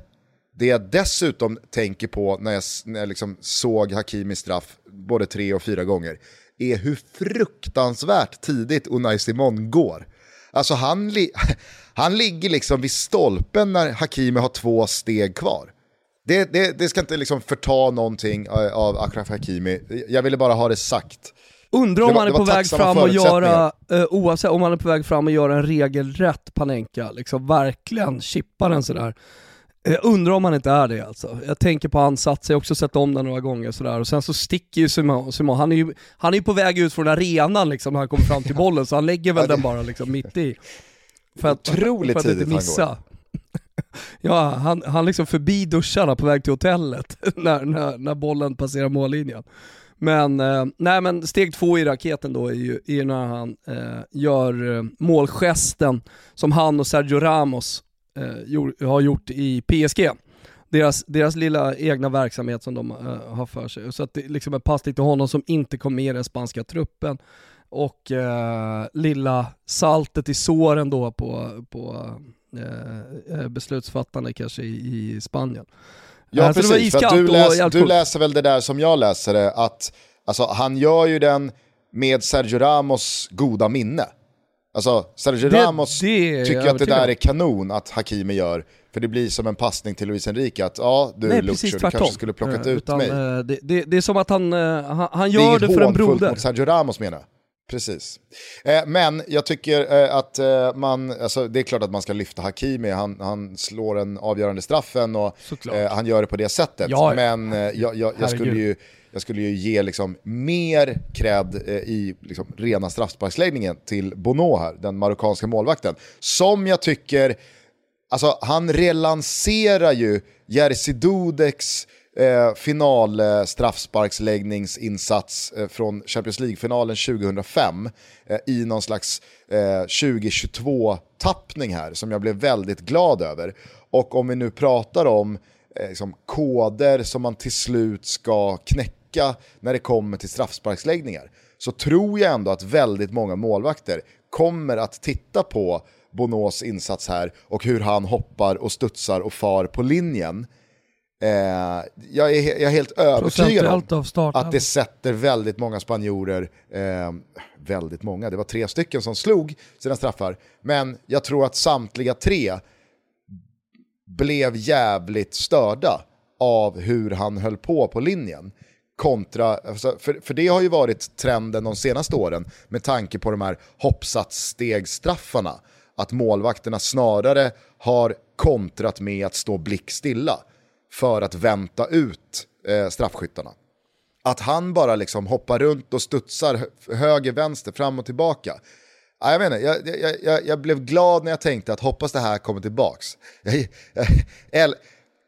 det jag dessutom tänker på när jag, när jag liksom såg Hakimis straff både tre och fyra gånger är hur fruktansvärt tidigt Unai Simon går. Alltså han, li han ligger liksom vid stolpen när Hakimi har två steg kvar. Det, det, det ska inte liksom förta någonting av Akraf Hakimi, jag ville bara ha det sagt. Undrar om han är på väg fram och göra, uh, oavsett om han är på väg fram och göra en regelrätt Panenka, liksom verkligen chippa den sådär. Jag undrar om han inte är det alltså. Jag tänker på ansats, jag har också sett om den några gånger sådär. Och sen så sticker ju Simon, Simon han är ju han är på väg ut från arenan liksom när han kommer fram till bollen, så han lägger väl den bara liksom mitt i. För att, Otroligt för att inte missa. ja, han, han liksom förbi duscharna på väg till hotellet när, när, när bollen passerar mållinjen. Men, eh, nej men steg två i raketen då är ju är när han eh, gör eh, målgesten som han och Sergio Ramos eh, har gjort i PSG. Deras, deras lilla egna verksamhet som de eh, har för sig. Så att det liksom är passning till honom som inte kom med i den spanska truppen. Och eh, lilla saltet i såren då på, på eh, eh beslutsfattande kanske i, i Spanien. Ja alltså precis, för du, läs, du läser väl det där som jag läser det, att alltså, han gör ju den med Sergio Ramos goda minne. Alltså Sergio det, Ramos det tycker att det där är kanon att Hakimi gör. För det blir som en passning till Luis Enrique att ja du Nej, Lucho, du kanske skulle plockat uh, ut utan, mig. Uh, det, det, det, är som att han, uh, han, han gör det, det för en broder. Det är mot Sergio Ramos menar jag. Precis. Eh, men jag tycker eh, att eh, man, alltså, det är klart att man ska lyfta Hakimi, han, han slår en avgörande straffen och han gör det på det sättet. Ja, men jag, jag, jag skulle ju jag skulle ju ge liksom mer cred eh, i liksom rena straffsparksläggningen till Bono här, den marockanska målvakten. Som jag tycker, alltså han relanserar ju Jerzy Dudeks eh, final eh, straffsparksläggningsinsats eh, från Champions League-finalen 2005 eh, i någon slags eh, 2022-tappning här som jag blev väldigt glad över. Och om vi nu pratar om eh, liksom, koder som man till slut ska knäcka vecka när det kommer till straffsparksläggningar så tror jag ändå att väldigt många målvakter kommer att titta på Bonos insats här och hur han hoppar och studsar och far på linjen. Eh, jag, är, jag, är, helt övertygad om att det sätter väldigt många spanjorer, eh, väldigt många, det var tre stycken som slog sina straffar, men jag tror att samtliga tre blev jävligt störda av hur han höll på på linjen kontra, alltså, för, för det har ju varit trenden de senaste åren med tanke på de här hoppsatsstegsstraffarna. Att målvakterna snarare har kontrat med att stå blickstilla för att vänta ut eh, straffskyttarna. Att han bara liksom hoppar runt och studsar höger, vänster, fram och tillbaka. Ah, jag, menar, jag, jag, jag, blev glad när jag tänkte att hoppas det här kommer tillbaks.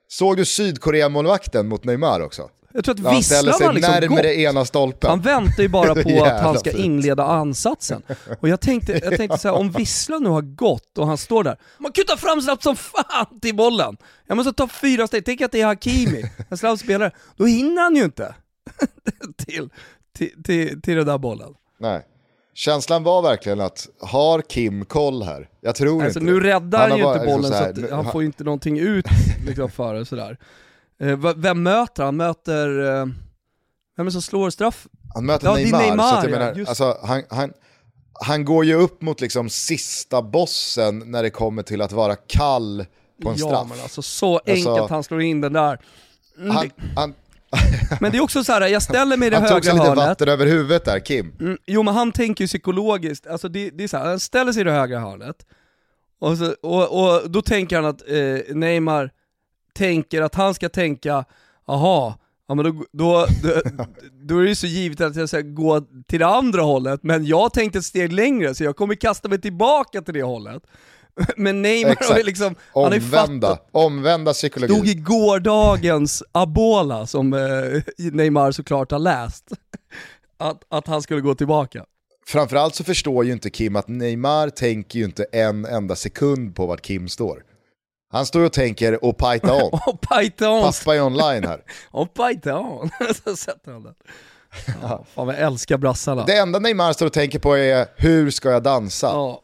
såg du Sydkorea-målvakten mot Neymar också? Jag tror att visslan har liksom närmare gått. ena stolpen. Han väntar ju bara på att han ska inleda ansatsen. Och jag tänkte, jag tänkte så här, om visslan nu har gått och han står där, man kutar fram snabbt som fan till bollen. Jag måste ta fyra steg, tänk att det är Hakimi, en snabb spelare. Då hinner han ju inte till, till, till, till den där bollen. Nej. Känslan var verkligen att, har Kim koll här? Jag tror alltså, inte Nu räddar han, ju inte bollen så, så här, att nu- han han- får ju inte någonting ut liksom, för det sådär. Eh, vem möter han? Möter, eh, vem är det som slår straff? Han möter Ja, Neymar, Neymar, så att jag ja, menar, just alltså, han, han, han går ju upp mot liksom sista bossen när det kommer till att vara kall på en ja straff. men alltså så enkelt han slår in den där. Mm, han, han, Men det är också så här, jag ställer mig i det han tog sig högra lite hörnet. vatten över huvudet där, Kim. Mm, jo men han tänker ju psykologiskt, alltså det, det är så här, han ställer sig i det högra hörnet, och, så, och, och då tänker han att eh, Neymar tänker att han ska tänka, aha, ja men då, då, då, då är det ju så givet att jag ska gå till det andra hållet, men jag tänkte ett steg längre så jag kommer kasta mig tillbaka till det hållet. Men Neymar har ju liksom, Omvända, fattat, omvända psykologi. stod i gårdagens Abola som eh, Neymar såklart har läst, att, att han skulle gå tillbaka. Framförallt så förstår ju inte Kim att Neymar tänker ju inte en enda sekund på vart Kim står. Han står och tänker och pajta on. Och Python, Pappa är online här. och Python, så sätter han den. Ja, fan jag älskar brassarna. Det enda Neymar står och tänker på är hur ska jag dansa? Ja,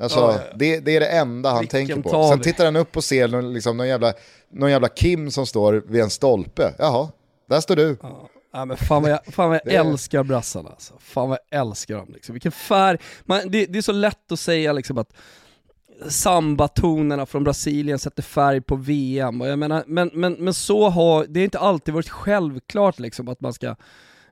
Alltså, Ja, ja. Det, det är det enda han Vilken tänker på. Sen tittar han upp och ser någon, liksom, någon, jävla, någon jävla Kim som står vid en stolpe. Jaha, där står du. ja. Ja, men fan vad jag, fan vad jag älskar brassarna alltså. Fan vad jag älskar dem liksom. Vilken färg, Man, det, det är så lätt att säga liksom att sambatonerna från Brasilien sätter färg på VM, och jag menar, men, men, men så har, det har inte alltid varit självklart liksom att man ska,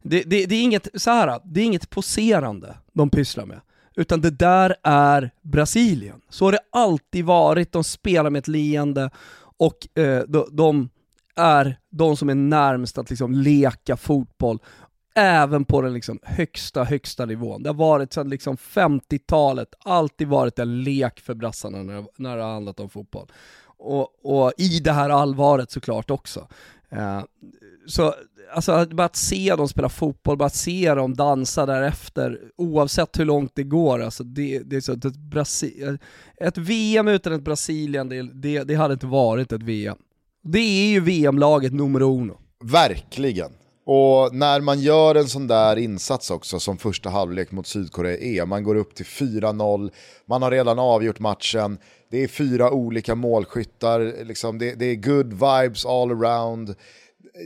det, det, det är inget, så här, det är inget poserande de pysslar med. Utan det där är Brasilien. Så har det alltid varit, de spelar med ett leende och eh, de, de är de som är närmst att liksom leka fotboll, även på den liksom högsta, högsta nivån. Det har varit sedan liksom 50-talet, alltid varit en lek för brassarna när, när det har handlat om fotboll. Och, och i det här allvaret såklart också. Eh, så alltså, bara att se dem spela fotboll, bara att se dem dansa därefter, oavsett hur långt det går, alltså det, det är så att ett, Brasi- ett VM utan ett Brasilien, det, det, det hade inte varit ett VM. Det är ju VM-laget nummer uno. Verkligen. Och när man gör en sån där insats också som första halvlek mot Sydkorea är, man går upp till 4-0, man har redan avgjort matchen, det är fyra olika målskyttar, liksom, det, det är good vibes all around.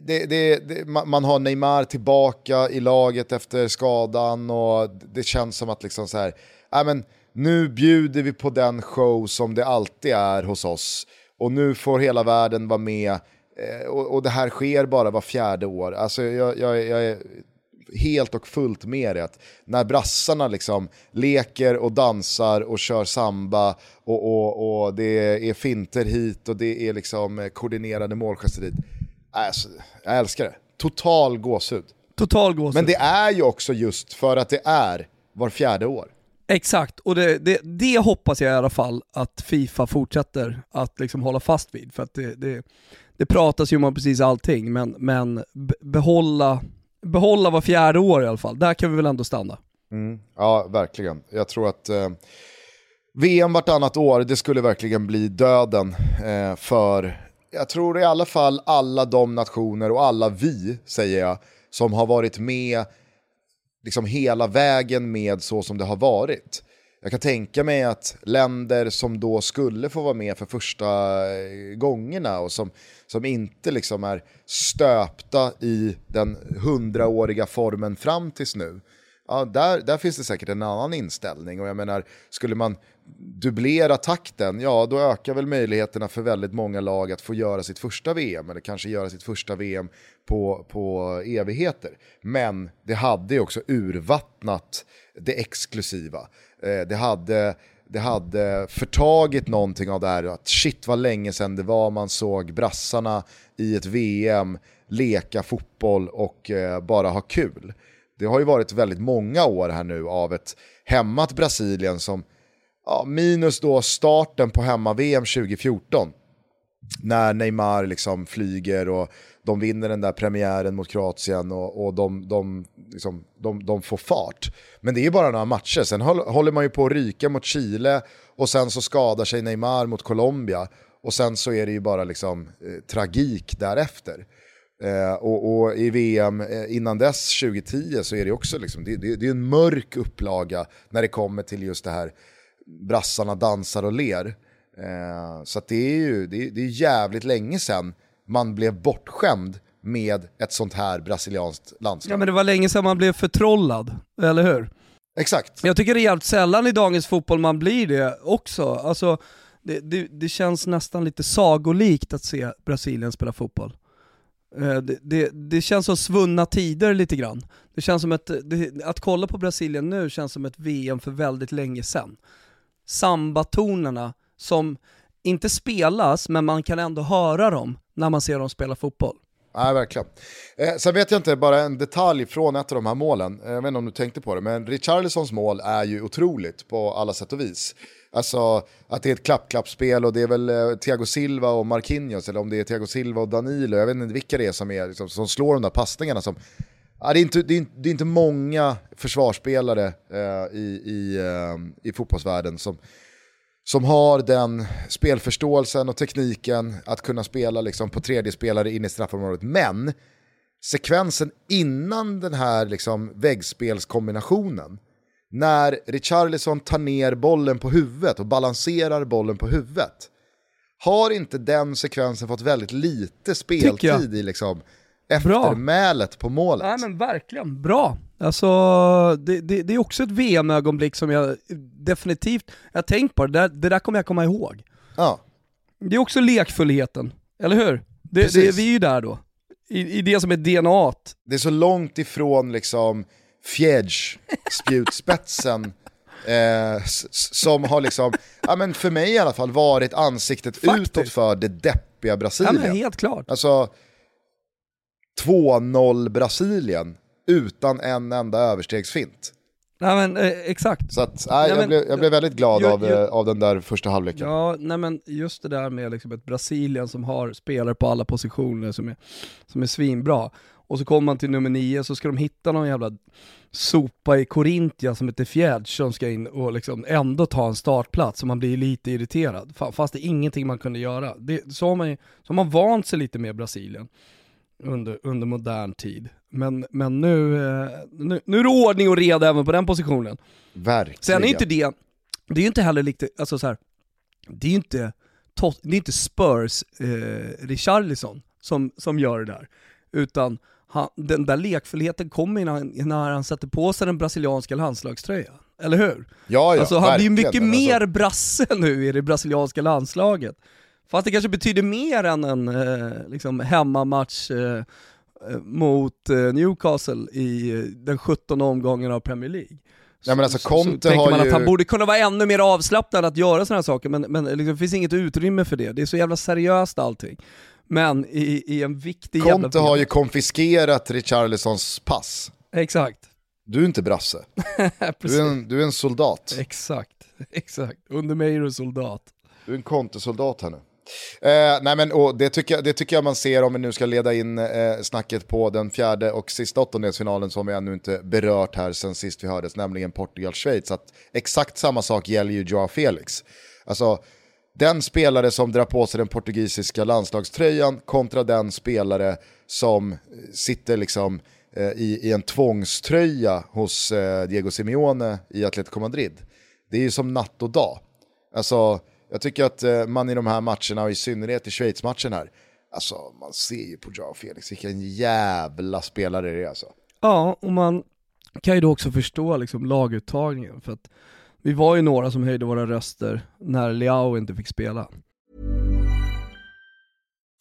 Det, det, det, man har Neymar tillbaka i laget efter skadan och det känns som att liksom så här, äh men, nu bjuder vi på den show som det alltid är hos oss och nu får hela världen vara med och, och det här sker bara var fjärde år. Alltså jag, jag, jag är helt och fullt med det. Att när brassarna liksom leker och dansar och kör samba och, och, och det är finter hit och det är liksom eh, koordinerade målgester dit. Alltså, jag älskar det. Total gåshud. Total gåshud. Men det är ju också just för att det är var fjärde år. Exakt, och det, det, det hoppas jag i alla fall att Fifa fortsätter att liksom hålla fast vid. För att det, det, det pratas ju om precis allting, men, men behålla, behålla var fjärde år i alla fall. Där kan vi väl ändå stanna. Mm. Ja, verkligen. Jag tror att eh, VM vartannat år, det skulle verkligen bli döden eh, för, jag tror i alla fall alla de nationer och alla vi, säger jag, som har varit med liksom hela vägen med så som det har varit. Jag kan tänka mig att länder som då skulle få vara med för första eh, gångerna och som, som inte liksom är stöpta i den hundraåriga formen fram tills nu, ja, där, där finns det säkert en annan inställning. Och jag menar, skulle man dubblera takten, ja då ökar väl möjligheterna för väldigt många lag att få göra sitt första VM, eller kanske göra sitt första VM på, på evigheter. Men det hade ju också urvattnat det exklusiva. Eh, det, hade, det hade förtagit någonting av det här, att shit vad länge sedan det var man såg brassarna i ett VM leka fotboll och eh, bara ha kul. Det har ju varit väldigt många år här nu av ett hämmat Brasilien som, ja, minus då starten på hemma-VM 2014, när Neymar liksom flyger och de vinner den där premiären mot Kroatien och, och de, de, liksom, de, de får fart. Men det är ju bara några matcher, sen håller man ju på att ryka mot Chile och sen så skadar sig Neymar mot Colombia och sen så är det ju bara liksom, eh, tragik därefter. Eh, och, och, i VM eh, innan dess, 2010, så är det också liksom, det, det, det, är en mörk upplaga när det kommer till just det här brassarna dansar och ler. Eh, så det är ju det, det är jävligt länge sedan man blev bortskämd med ett sånt här brasilianskt landslag. Ja men det var länge sedan man blev förtrollad, eller hur? Exakt. Jag tycker det är jävligt sällan i dagens fotboll man blir det också. Alltså, det, det, det känns nästan lite sagolikt att se Brasilien spela fotboll. Eh, det, det, det, känns som svunna tider lite grann. Det känns som ett, det, att kolla på Brasilien nu känns som ett VM för väldigt länge sedan. Sambatonerna som inte spelas, men man kan ändå höra dem när man ser dem spela fotboll. Ja, verkligen. Eh, sen vet jag inte, bara en detalj från ett av de här målen, eh, jag vet inte om du tänkte på det, men Richarlisons mål är ju otroligt på alla sätt och vis. Alltså att det är ett klapp-klapp-spel och det är väl eh, Thiago Silva och Marquinhos, eller om det är Thiago Silva och Danilo, jag vet inte vilka det är som, är, liksom, som slår de där passningarna som... Ja, det, är inte, det, är, det är inte många försvarsspelare eh, i, i, eh, i fotbollsvärlden som som har den spelförståelsen och tekniken att kunna spela liksom på tredje spelare in i straffområdet. Men sekvensen innan den här liksom väggspelskombinationen, när Richarlison tar ner bollen på huvudet och balanserar bollen på huvudet, har inte den sekvensen fått väldigt lite speltid i liksom eftermälet på målet? Nej men verkligen, bra. Alltså, det, det, det är också ett VM-ögonblick som jag definitivt, jag tänkt på det, där, det där kommer jag komma ihåg. Ja. Det är också lekfullheten, eller hur? Det, det, vi är ju där då. I, I det som är DNA. Det är så långt ifrån liksom fjädж, spjutspetsen, eh, som har liksom, ja men för mig i alla fall, varit ansiktet Faktiskt. utåt för det deppiga Brasilien. Ja, helt klart. Alltså, 2-0 Brasilien utan en enda överstegsfint. Nej men eh, exakt. Så att, nej, jag, men, blev, jag blev väldigt glad ju, av, ju, eh, av den där första halvleken. Ja, nej men just det där med liksom ett Brasilien som har spelare på alla positioner som är, som är svinbra. Och så kommer man till nummer nio så ska de hitta någon jävla sopa i Corinthia som heter Fjädrs som ska in och liksom ändå ta en startplats och man blir lite irriterad. Fast det är ingenting man kunde göra. Det, så, har man, så har man vant sig lite med Brasilien under, under modern tid. Men, men nu, eh, nu, nu är det ordning och reda även på den positionen. Verkligen. Sen är inte det, det är inte heller lite, alltså så här, det är inte, det är inte Spurs eh, Richarlison som, som gör det där. Utan han, den där lekfullheten kommer när, när han sätter på sig den brasilianska landslagströjan. Eller hur? Ja, ja, alltså han blir ju mycket alltså... mer brasse nu i det brasilianska landslaget. Fast det kanske betyder mer än en eh, liksom hemmamatch eh mot eh, Newcastle i eh, den 17 omgången av Premier League. Ja, men alltså, Conte så, så har man ju... att han borde kunna vara ännu mer avslappnad att göra sådana här saker, men, men liksom, det finns inget utrymme för det. Det är så jävla seriöst allting. Men i, i en viktig Conte jävla... har ju konfiskerat Richarlisons pass. Exakt. Du är inte brasse. du, är en, du är en soldat. Exakt, exakt. Under mig är du soldat. Du är en Conte-soldat här nu. Eh, nej men, och det, tycker jag, det tycker jag man ser om vi nu ska leda in eh, snacket på den fjärde och sista åttondelsfinalen som vi ännu inte berört här sen sist vi hördes, nämligen Portugal-Schweiz. exakt samma sak gäller ju Joao Felix. Alltså, den spelare som drar på sig den portugisiska landslagströjan kontra den spelare som sitter liksom eh, i, i en tvångströja hos eh, Diego Simeone i Atletico Madrid. Det är ju som natt och dag. Alltså, jag tycker att eh, man i de här matcherna, och i synnerhet i Schweiz-matchen här, alltså man ser ju på Joao Felix, vilken jävla spelare det är alltså. Ja, och man kan ju då också förstå liksom laguttagningen, för att vi var ju några som höjde våra röster när Leao inte fick spela.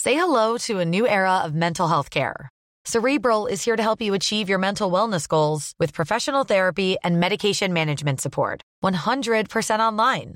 Say hello to a new era of mental health care. Cerebral is here to help you achieve your mental wellness goals with professional therapy and medication management support. 100% online.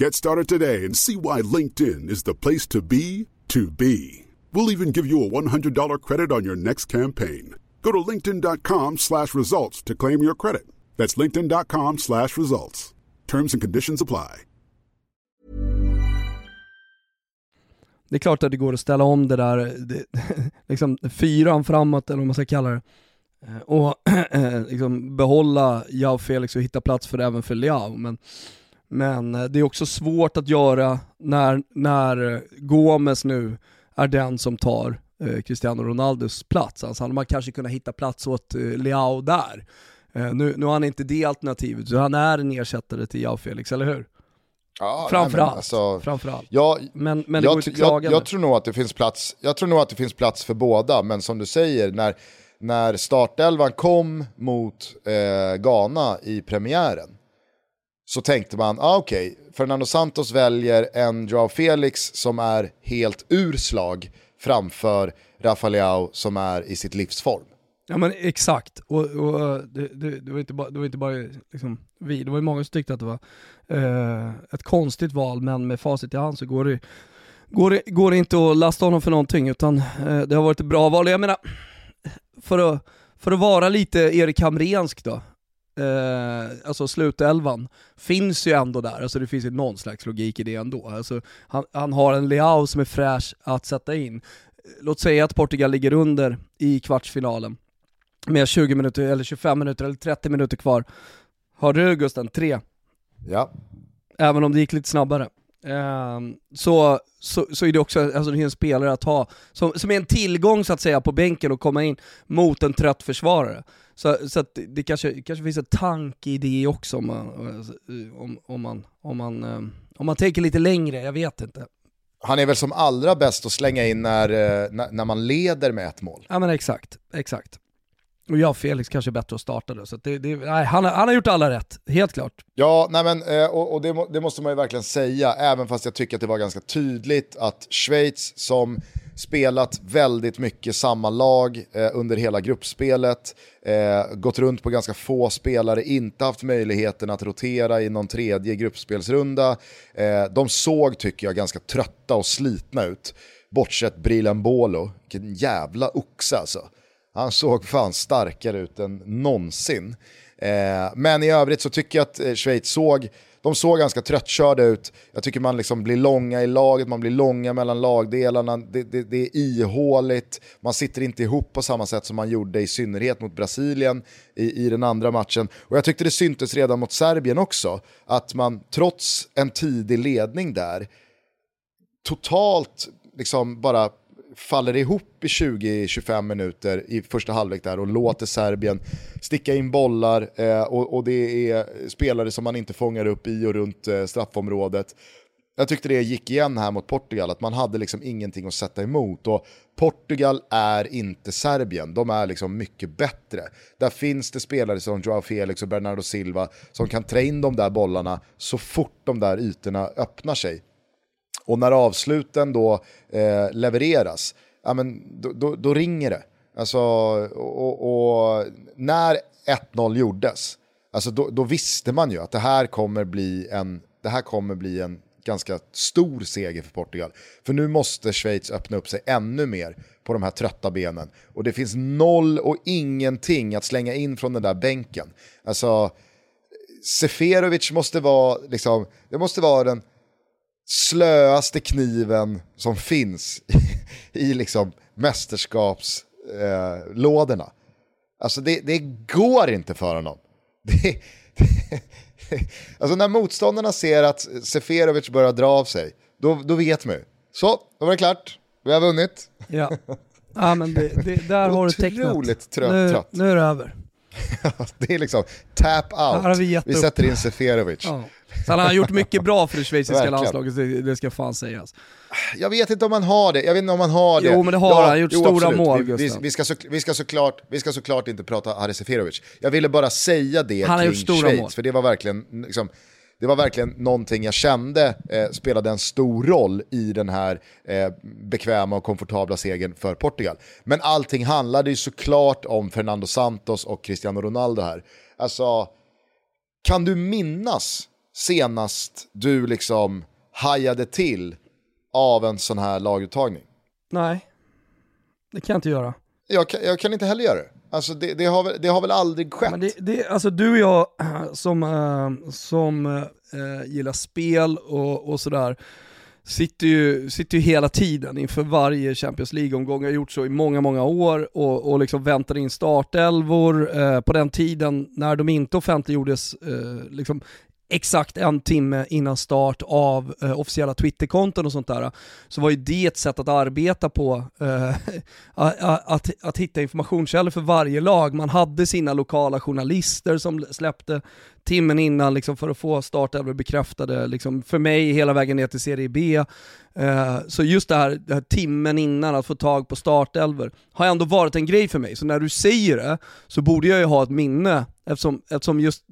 Get started today and see why LinkedIn is the place to be to be. We'll even give you a $100 credit on your next campaign. Go to linkedin.com slash results to claim your credit. That's linkedin.com slash results. Terms and conditions apply. Det är klart att det går att ställa om det där, det, liksom fyran framåt eller vad man ska kalla det. Eh, och eh, liksom behålla Jao Felix och hitta plats för även för Liao. Men, men eh, det är också svårt att göra när, när Gomes nu är den som tar eh, Cristiano Ronaldos plats. Alltså hade man kanske kunnat hitta plats åt eh, Leao där. Eh, nu, nu har han inte det alternativet, så han är en ersättare till Jao Felix, eller hur? Ja, Framförallt. alltså, Framförallt. Men, men jag, jag, jag nu. tror nog att det finns plats, jag tror nog att det finns plats för båda, men som du säger, när, när startelvan kom mot eh, Ghana i premiären, så tänkte man, ah, okej, Fernando Santos väljer en Joao Felix som är helt ur slag framför Rafael Leao som är i sitt livsform. Ja men exakt, och, och eh, det, det, det var inte bara, det var inte bara liksom, vi, det var ju många som tyckte att det var eh, ett konstigt val, men med facit i hand så går det, går det, går det inte att lasta honom för någonting, utan eh, det har varit ett bra val. Jag menar, för att, för att vara lite Erik Hamrensk då, eh, alltså slutelvan, finns ju ändå där, alltså det finns ju någon slags logik i det ändå. Alltså, han, han har en Leao som är fräsch att sätta in. Låt säga att Portugal ligger under i kvartsfinalen med 20 minuter, eller 25 minuter, eller 30 minuter kvar. Har du Gusten? Tre. Ja, Även om det gick lite snabbare. Ehm, så, så, så är det också alltså det är en spelare att ha, som, som är en tillgång så att säga på bänken och komma in mot en trött försvarare. Så, så att det- kanske, kanske finns en tanke i det också om man, om, om man, om man, ehm, om man tänker lite längre, jag vet inte. han är väl som allra bäst att slänga in när, eh, när, när man leder med ett mål. Ja men exakt, exakt. Och jag och Felix kanske är bättre att starta då, så att det, det, nej, han, har- han har gjort alla rätt, helt klart. Ja, nej men, eh, och, och det, det måste man ju verkligen säga, även fast jag tycker att det var ganska tydligt att Schweiz som spelat väldigt mycket samma lag eh, under hela gruppspelet, eh, gått runt på ganska få spelare, inte haft möjligheten att rotera i någon tredje gruppspelsrunda. Eh, de såg, tycker jag, ganska trötta och slitna ut. Bortsett Brilan Bolo, vilken jävla oxe alltså. Han såg fan starkare ut än någonsin. Eh, men i övrigt så tycker jag att eh, Schweiz såg, de såg ganska tröttkörda ut. Jag tycker man liksom blir långa i laget, man blir långa mellan lagdelarna, det, det, det är ihåligt, man sitter inte ihop på samma sätt som man gjorde i synnerhet mot Brasilien i, i den andra matchen. Och jag tyckte det syntes redan mot Serbien också, att man trots en tidig ledning där, totalt liksom bara faller ihop i 20-25 minuter i första halvlek där och låter Serbien sticka in bollar eh, och, och det är spelare som man inte fångar upp i och runt eh, straffområdet. Jag tyckte det gick igen här mot Portugal, att man hade liksom ingenting att sätta emot. Och Portugal är inte Serbien, de är liksom mycket bättre. Där finns det spelare som Joao Felix och Bernardo Silva som kan trä in de där bollarna så fort de där ytorna öppnar sig. Och när avsluten då eh, levereras, ja, men då, då, då ringer det. Alltså, och, och när 1-0 gjordes, alltså då, då visste man ju att det här kommer bli en, det här kommer bli en ganska stor seger för Portugal. För nu måste Schweiz öppna upp sig ännu mer på de här trötta benen. Och det finns noll och ingenting att slänga in från den där bänken. Alltså, Seferovic måste vara, liksom, det måste vara den slöaste kniven som finns i, i liksom mästerskapslådorna. Eh, alltså det, det, går inte för honom. Det, det, alltså när motståndarna ser att Seferovic börjar dra av sig, då, då vet man ju. Så, då var det klart. Vi har vunnit. Ja, ja men det, där har du tecknat. Otroligt trött. Nu, nu är det över. det är liksom tap out. Vi, vi sätter in Seferovic. Ja. Så han har gjort mycket bra för det schweiziska landslaget, det, ska fan sägas. Jag vet inte om han har det, jag vet inte om han har det. Jo men det har ja, han, har gjort jo, stora absolut. mål vi, vi, vi, ska så, vi, ska såklart, vi ska såklart inte prata Haris Seferovic. Jag ville bara säga det han kring Schweiz, mål. för det var verkligen liksom, det var verkligen någonting jag kände eh, spelade en stor roll i den här eh, bekväma och komfortabla segern för Portugal. Men allting handlade ju såklart om Fernando Santos och Cristiano Ronaldo här. Alltså, kan du minnas senast du liksom hajade till av en sån här laguttagning? Nej, det kan jag inte göra. Jag kan, jag kan inte heller göra det. Alltså det, det, har, väl, det har väl aldrig skett? Men det, det, alltså du och jag som, äh, som äh, gillar spel och, och sådär, sitter ju, sitter ju hela tiden inför varje Champions League-omgång, har gjort så i många, många år och, och liksom väntar in startelvor. Eh, på den tiden när de inte offentliggjordes eh, liksom exakt en timme innan start av eh, officiella Twitterkonton och sånt där, så var ju det ett sätt att arbeta på, eh, att, att hitta informationskällor för varje lag. Man hade sina lokala journalister som släppte timmen innan liksom, för att få startelvor bekräftade, liksom, för mig hela vägen ner till Serie B. Eh, så just det här, det här, timmen innan, att få tag på startelvor, har ändå varit en grej för mig. Så när du säger det, så borde jag ju ha ett minne, eftersom, eftersom just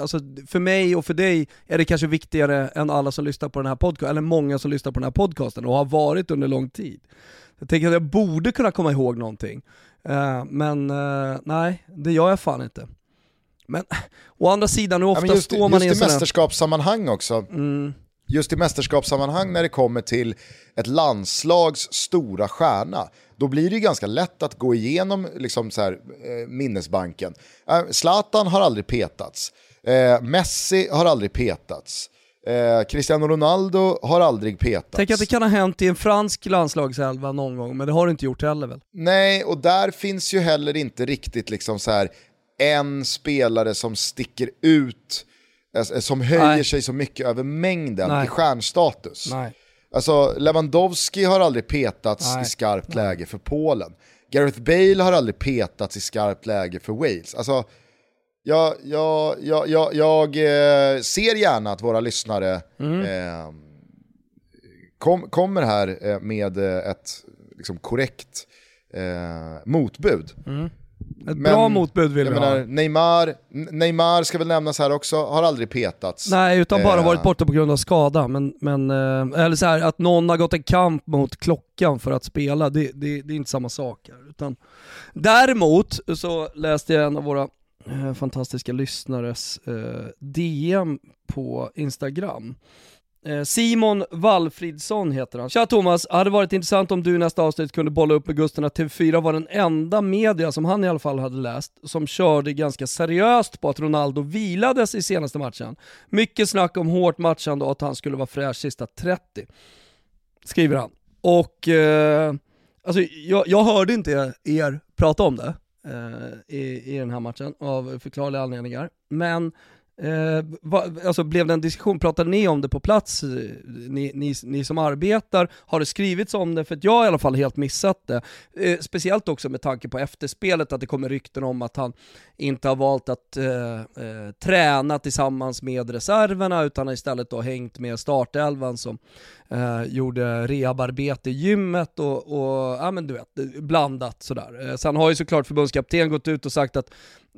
alltså för mig och för dig är det kanske viktigare än alla som lyssnar på den här podcasten, eller många som lyssnar på den här podcasten och har varit under lång tid. Jag tänker att jag borde kunna komma ihåg någonting, uh, men uh, nej, det gör jag fan inte. Men å andra sidan, hur ofta ja, just, står man just i en sån mästerskapssammanhang också, mm. just i mästerskapssammanhang när det kommer till ett landslags stora stjärna, då blir det ganska lätt att gå igenom liksom så här, eh, minnesbanken. Zlatan har aldrig petats. Eh, Messi har aldrig petats. Eh, Cristiano Ronaldo har aldrig petats. Tänk att det kan ha hänt i en fransk landslagselva någon gång, men det har det inte gjort heller väl? Nej, och där finns ju heller inte riktigt liksom så här en spelare som sticker ut, eh, som höjer Nej. sig så mycket över mängden Nej. i stjärnstatus. Nej. Alltså Lewandowski har aldrig petats Nej. i skarpt läge för Polen. Gareth Bale har aldrig petats i skarpt läge för Wales. Alltså, jag, jag, jag, jag, jag eh, ser gärna att våra lyssnare mm. eh, kom, kommer här eh, med eh, ett liksom, korrekt eh, motbud. Mm. Ett Men, bra motbud vill vi menar, ha. Neymar, Neymar ska väl nämnas här också, har aldrig petats. Nej, utan bara varit borta på grund av skada. Men, men, eller så här, att någon har gått en kamp mot klockan för att spela, det, det, det är inte samma sak. Här, utan, däremot så läste jag en av våra eh, Eh, fantastiska lyssnares eh, DM på Instagram. Eh, Simon Wallfridsson heter han. Tja Thomas, hade varit intressant om du i nästa avsnitt kunde bolla upp med Gusten att TV4 var den enda media, som han i alla fall hade läst, som körde ganska seriöst på att Ronaldo vilades i senaste matchen. Mycket snack om hårt matchande och att han skulle vara fräsch sista 30. Skriver han. Och eh, alltså, jag, jag hörde inte er prata om det Eh, i, i den här matchen av förklarliga anledningar. Men Eh, va, alltså blev det en diskussion, pratade ni om det på plats, ni, ni, ni, som arbetar? Har det skrivits om det? För att jag har i alla fall helt missat det. Eh, speciellt också med tanke på efterspelet, att det kommer rykten om att han inte har valt att eh, eh träna tillsammans med reserverna, utan istället då hängt med startelvan som eh, gjorde rehabarbete i gymmet och, och, ja men du vet, blandat sådär. Eh, sen har ju såklart förbundskapten gått ut och sagt att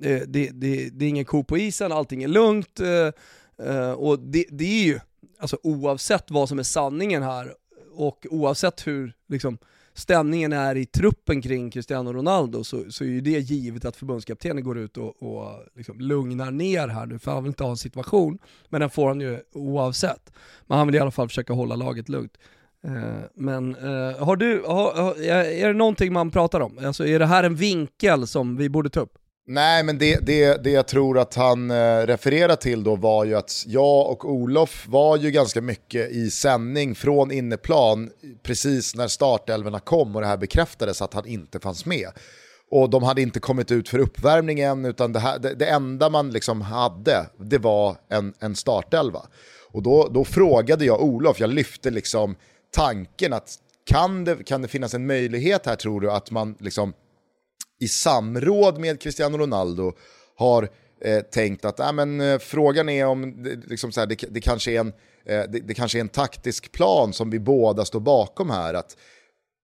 eh, det, det, det är ingen ko på isen, allting är lugnt. Eh, eh och det, det är ju, alltså oavsett vad som är sanningen här, och oavsett hur liksom, stämningen är i truppen kring Cristiano Ronaldo så, så är ju det givet att förbundskaptenen går ut och, och liksom lugnar ner här nu, för han vill inte ha en situation, men den får han ju oavsett. Men han vill i alla fall försöka hålla laget lugnt. Uh, men uh, har du, har, är det någonting man pratar om? Alltså är det här en vinkel som vi borde ta upp? Nej, men det, det, det jag tror att han eh, refererar till då var ju att jag och Olof var ju ganska mycket i sändning från inneplan precis när startelverna kom och det här bekräftades att han inte fanns med. Och de hade inte kommit ut för uppvärmning än, utan det, här, det, det enda man liksom hade, det var en, en startelva. Och då, då frågade jag Olof, jag lyfte liksom tanken att kan det, kan det finnas en möjlighet här tror du att man liksom i samråd med Cristiano Ronaldo har eh, tänkt att äh, men, eh, frågan är om det, liksom så här, det, det, kanske är en, eh, det, det, kanske är en taktisk plan som vi båda står bakom här. Att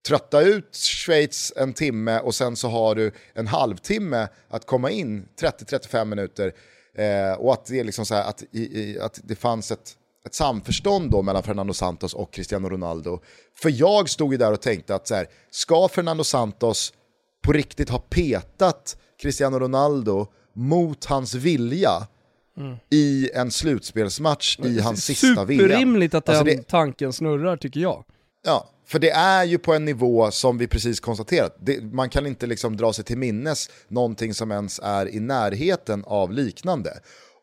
trötta ut Schweiz en timme och sen så har du en halvtimme att komma in 30-35 minuter. Eh, och att det, är liksom så här, att, i, i, att det fanns ett, ett samförstånd då mellan Fernando Santos och Cristiano Ronaldo. För jag stod ju där och tänkte att så här, ska Fernando Santos på riktigt har petat Cristiano Ronaldo mot hans vilja mm. i en slutspelsmatch i hans sista VM. Superrimligt att alltså den det... tanken snurrar tycker jag. Ja, för det är ju på en nivå som vi precis konstaterat. Det, man kan inte liksom dra sig till minnes någonting som ens är i närheten av liknande.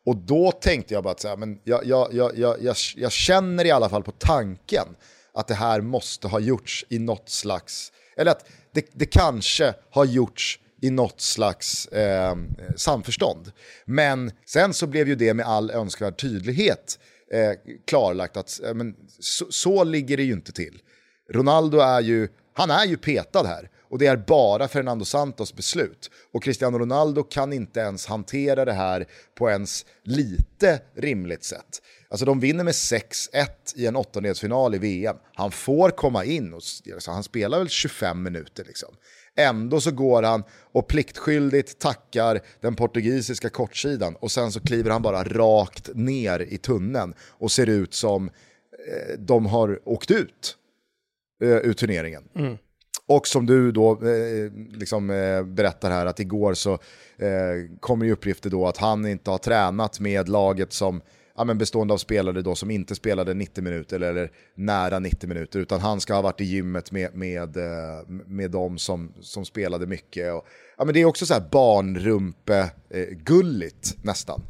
Och då tänkte jag bara att så här, men jag, jag, jag, jag, jag känner i alla fall på tanken att det här måste ha gjorts i något slags, eller att det, det kanske har gjorts i något slags eh, samförstånd. Men sen så blev ju det med all önskvärd tydlighet eh, klarlagt att eh, men, så, så, ligger det ju inte till. Ronaldo är ju, han är ju petad här och det är bara Fernando Santos beslut. Och Cristiano Ronaldo kan inte ens hantera det här på ens lite rimligt sätt. Alltså de vinner med 6-1 i en åttondelsfinal i VM. Han får komma in och alltså, han spelar väl 25 minuter liksom. Ändå så går han och pliktskyldigt tackar den portugisiska kortsidan och sen så kliver han bara rakt ner i tunneln och ser ut som eh, de har åkt ut eh, ur turneringen. Mm. Och som du då eh, liksom, eh, berättar här att igår så eh, kommer ju uppgifter då att han inte har tränat med laget som ja, men bestående av spelare då som inte spelade 90 minuter eller, eller nära 90 minuter utan han ska ha varit i gymmet med, med, eh, med de som, som spelade mycket. Och, ja, men det är också så här barnrumpe-gulligt eh, nästan.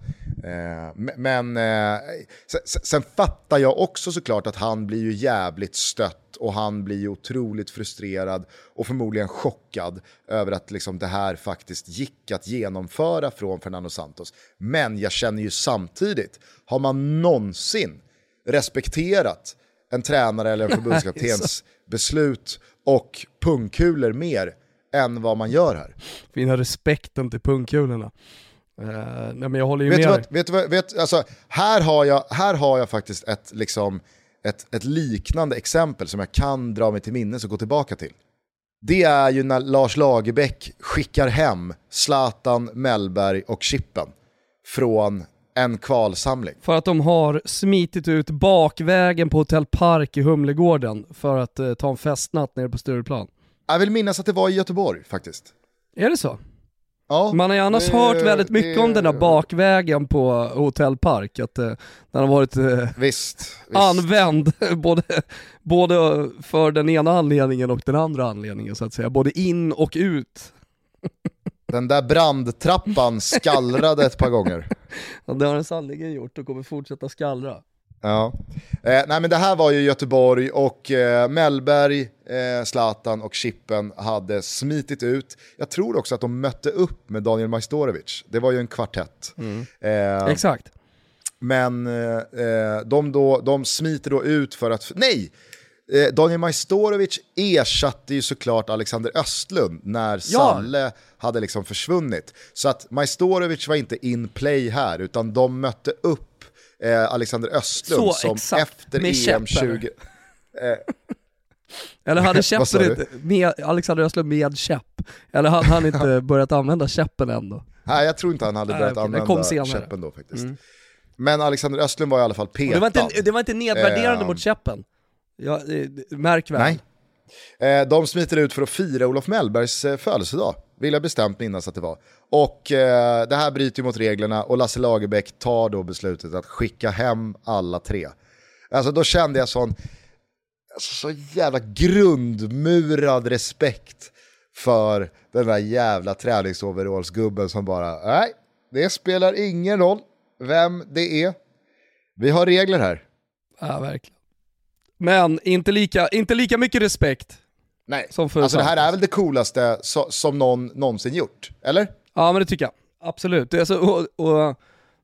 Eh, men eh, sen, sen fattar jag också såklart att han blir ju jävligt stött och han blir otroligt frustrerad och förmodligen chockad över att liksom det här faktiskt gick att genomföra från Fernando Santos. Men jag känner ju samtidigt, har man någonsin respekterat en tränare eller en förbundskaptens beslut och pungkulor mer än vad man gör här? Fina respekten till pungkulorna. Uh, men jag håller ju vet med vad, vet, vad, vet, alltså, här, har jag, här har jag faktiskt ett liksom ett, ett liknande exempel som jag kan dra mig till minnes och gå tillbaka till. Det är ju när Lars Lagerbäck skickar hem Zlatan, Mellberg och Chippen från en kvalsamling. För att de har smitit ut bakvägen på Hotell Park i Humlegården för att eh, ta en festnatt nere på Stureplan. Jag vill minnas att det var i Göteborg faktiskt. Är det så? Ja, Man har ju annars det, hört väldigt mycket det, om den där bakvägen på Hotell Park, att eh, den har varit eh, visst, visst. använd både, både för den ena anledningen och den andra anledningen så att säga, både in och ut. Den där brandtrappan skallrade ett par gånger. Ja, det har den sannerligen gjort och kommer fortsätta skallra. Ja. Eh, nej men det här var ju Göteborg och eh, Mellberg, eh, Zlatan och Chippen hade smitit ut. Jag tror också att de mötte upp med Daniel Majstorovic. Det var ju en kvartett. Mm. Eh, Exakt. Men eh, eh, de, då, de smiter då ut för att, nej! Eh, Daniel Majstorovic ersatte ju såklart Alexander Östlund när ja. Salle hade liksom försvunnit. Så att Majstorovic var inte in play här, utan de mötte upp eh, Alexander Östlund Så, som exakt. efter EM 20... Eh, eller hade käppen inte, med Alexander Östlund med käpp? Eller hade han inte börjat använda käppen än då? Nej jag tror inte han hade börjat Nej, använda käppen då faktiskt. Mm. Men Alexander Östlund var i alla fall petad. Det var inte, det var inte nedvärderande eh, mot käppen. Ja, märk väl. Nej. Eh, de smiter ut för att fira Olof Mellbergs eh, födelsedag, vill jag bestämt minnas att det var. Och eh, det här bryter mot reglerna och Lasse Lagerbäck tar då beslutet att skicka hem alla tre. Alltså då kände jag sån, alltså, så jävla grundmurad respekt för den där jävla träningsoverallsgubben som bara, nej, det spelar ingen roll vem det är. Vi har regler här. Ja, verkligen. Men inte lika, inte lika mycket respekt. Nej, Som för alltså det här är väl det coolaste so som någon någonsin gjort, eller? Ja men det tycker jag, absolut. Det är så, och, och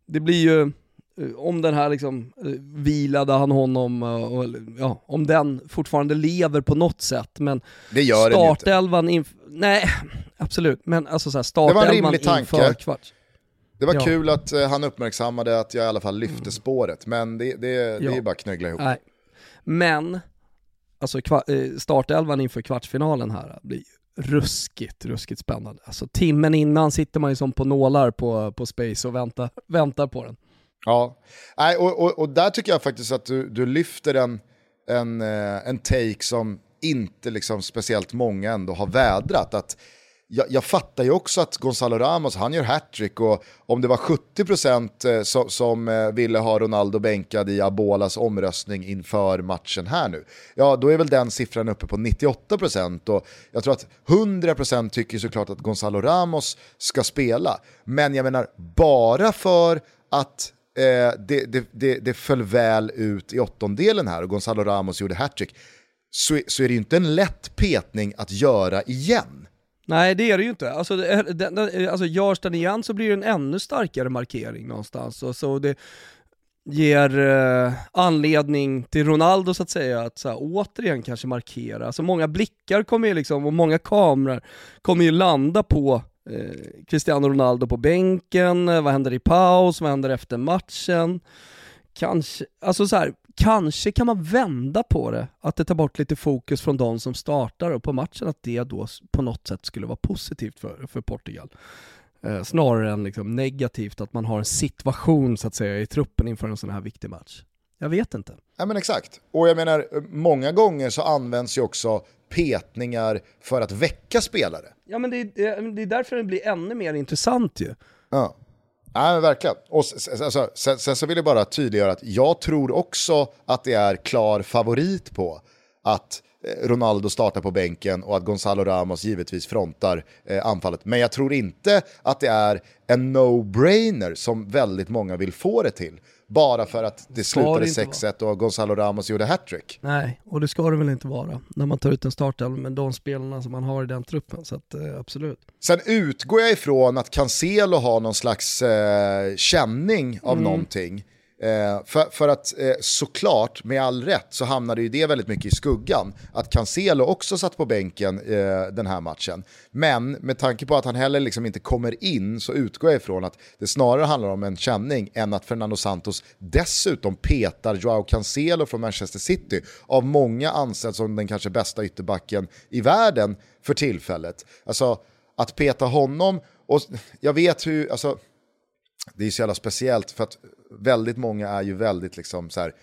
det blir ju, eh, om den här liksom, eh, vilade han honom, och, och, ja, om den fortfarande lever på något sätt, men Det gör den ju inte. startelvan inför, nej absolut, men alltså så här, var en startelvan inför kvarts. Det var Ja. kul att eh, han uppmärksammade att jag i alla fall lyfte spåret, men det, det, det är Ja. ju bara att knöggla ihop. Nej. Men, alltså eh, startelvan inför kvartsfinalen här blir ruskigt, ruskigt spännande. Alltså timmen innan sitter man ju som på nålar på, på Space och väntar, väntar på den. Ja, Nej, och, och, och där tycker jag faktiskt att du, du lyfter en, en, eh, en take som inte liksom speciellt många ändå har vädrat. Att jag, jag fattar ju också att Gonzalo Ramos, han gör hattrick och om det var 70% eh, som, som ville ha Ronaldo bänkad i Abolas omröstning inför matchen här nu, ja då är väl den siffran uppe på 98% och jag tror att 100% tycker såklart att Gonzalo Ramos ska spela. Men jag menar, bara för att eh, det, det, det, det föll väl ut i åttondelen här och Gonzalo Ramos gjorde hattrick, så, så är det ju inte en lätt petning att göra igen. Nej det är det ju inte. Alltså, den, den, alltså görs den igen så blir det en ännu starkare markering någonstans. Och så det ger eh, anledning till Ronaldo så att säga att så här, återigen kanske markera. Alltså många blickar kommer ju liksom, och många kameror kommer ju landa på eh, Cristiano Ronaldo på bänken, vad händer i paus, vad händer efter matchen? Kanske, alltså så här, kanske kan man vända på det, att det tar bort lite fokus från de som startar och på matchen, att det då på något sätt skulle vara positivt för, för Portugal. Eh, snarare än liksom negativt att man har en situation så att säga i truppen inför en sån här viktig match. Jag vet inte. Ja men exakt. Och jag menar, många gånger så används ju också petningar för att väcka spelare. Ja men det, är- det är därför det blir ännu mer intressant ju. Ja. Nej, men verkligen. Och alltså, sen, sen så vill jag bara tydliggöra att jag tror också att det är klar favorit på att eh, Ronaldo startar på bänken och att Gonzalo Ramos givetvis frontar eh, anfallet. Men jag tror inte att det är en no-brainer som väldigt många vill få det till. Bara för att det slutade inte 6-1 och Gonzalo Ramos gjorde hattrick. Nej, och det ska det väl inte vara när man tar ut en startelva med de spelarna som man har i den truppen. Så att, eh, absolut. Sen utgår jag ifrån att Cancelo har någon slags eh, känning av någonting. Eh, för, för att eh, såklart, med all rätt, så hamnade ju det väldigt mycket i skuggan. Att Cancelo också satt på bänken eh, den här matchen. Men med tanke på att han heller liksom inte kommer in så utgår jag ifrån att det snarare handlar om en känning än att Fernando Santos dessutom petar Joao Cancelo från Manchester City. Av många ansedd som den kanske bästa ytterbacken i världen för tillfället. Alltså att peta honom, och jag vet hur, alltså det är så jävla speciellt för att väldigt många är ju väldigt liksom så här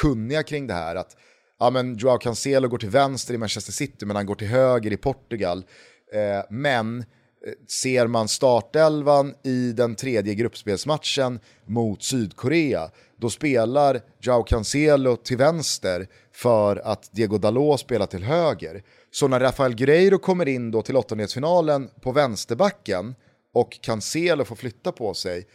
kunniga kring det här. Att ja, men Joao Cancelo går till vänster i Manchester City men han går till höger i Portugal. Eh, men eh, ser man startelvan i den tredje gruppspelsmatchen mot Sydkorea, då spelar Joao Cancelo till vänster för att Diego Dalot spelar till höger. Så när Rafael Guerreiro kommer in då till åttondelsfinalen på vänsterbacken och Cancelo får flytta på sig,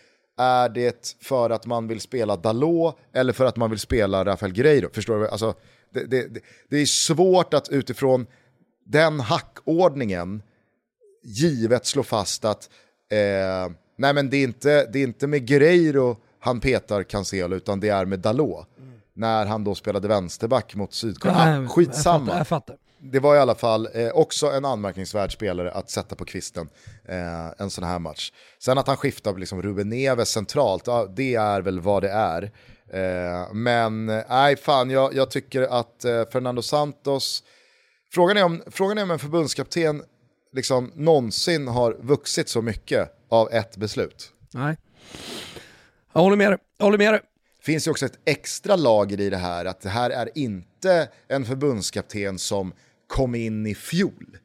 är det för att man vill spela Dalot eller för att man vill spela Rafael Guerreiro? Förstår du? Alltså, det, det, det, är svårt att utifrån den hackordningen givet slå fast att eh, nej men det, är inte, det är inte med Guerreiro han petar Cancelo utan det är med Dalot. När han då spelade vänsterback mot Sydkorea. Ah, Jag skitsamma fattar, jag fattar. Det var i alla fall eh, också en anmärkningsvärd spelare att sätta på kvisten eh, en sån här match. Sen att han skiftar liksom Ruben Neves centralt, ja, det är väl vad det är. Eh, men nej, fan, jag, jag tycker att eh, Fernando Santos, frågan är om, frågan är om en förbundskapten liksom någonsin har vuxit så mycket av ett beslut. Nej. Jag håller med dig. Jag håller med dig. finns ju också ett extra lager i det här, att det här är inte en förbundskapten som kom in i fjol.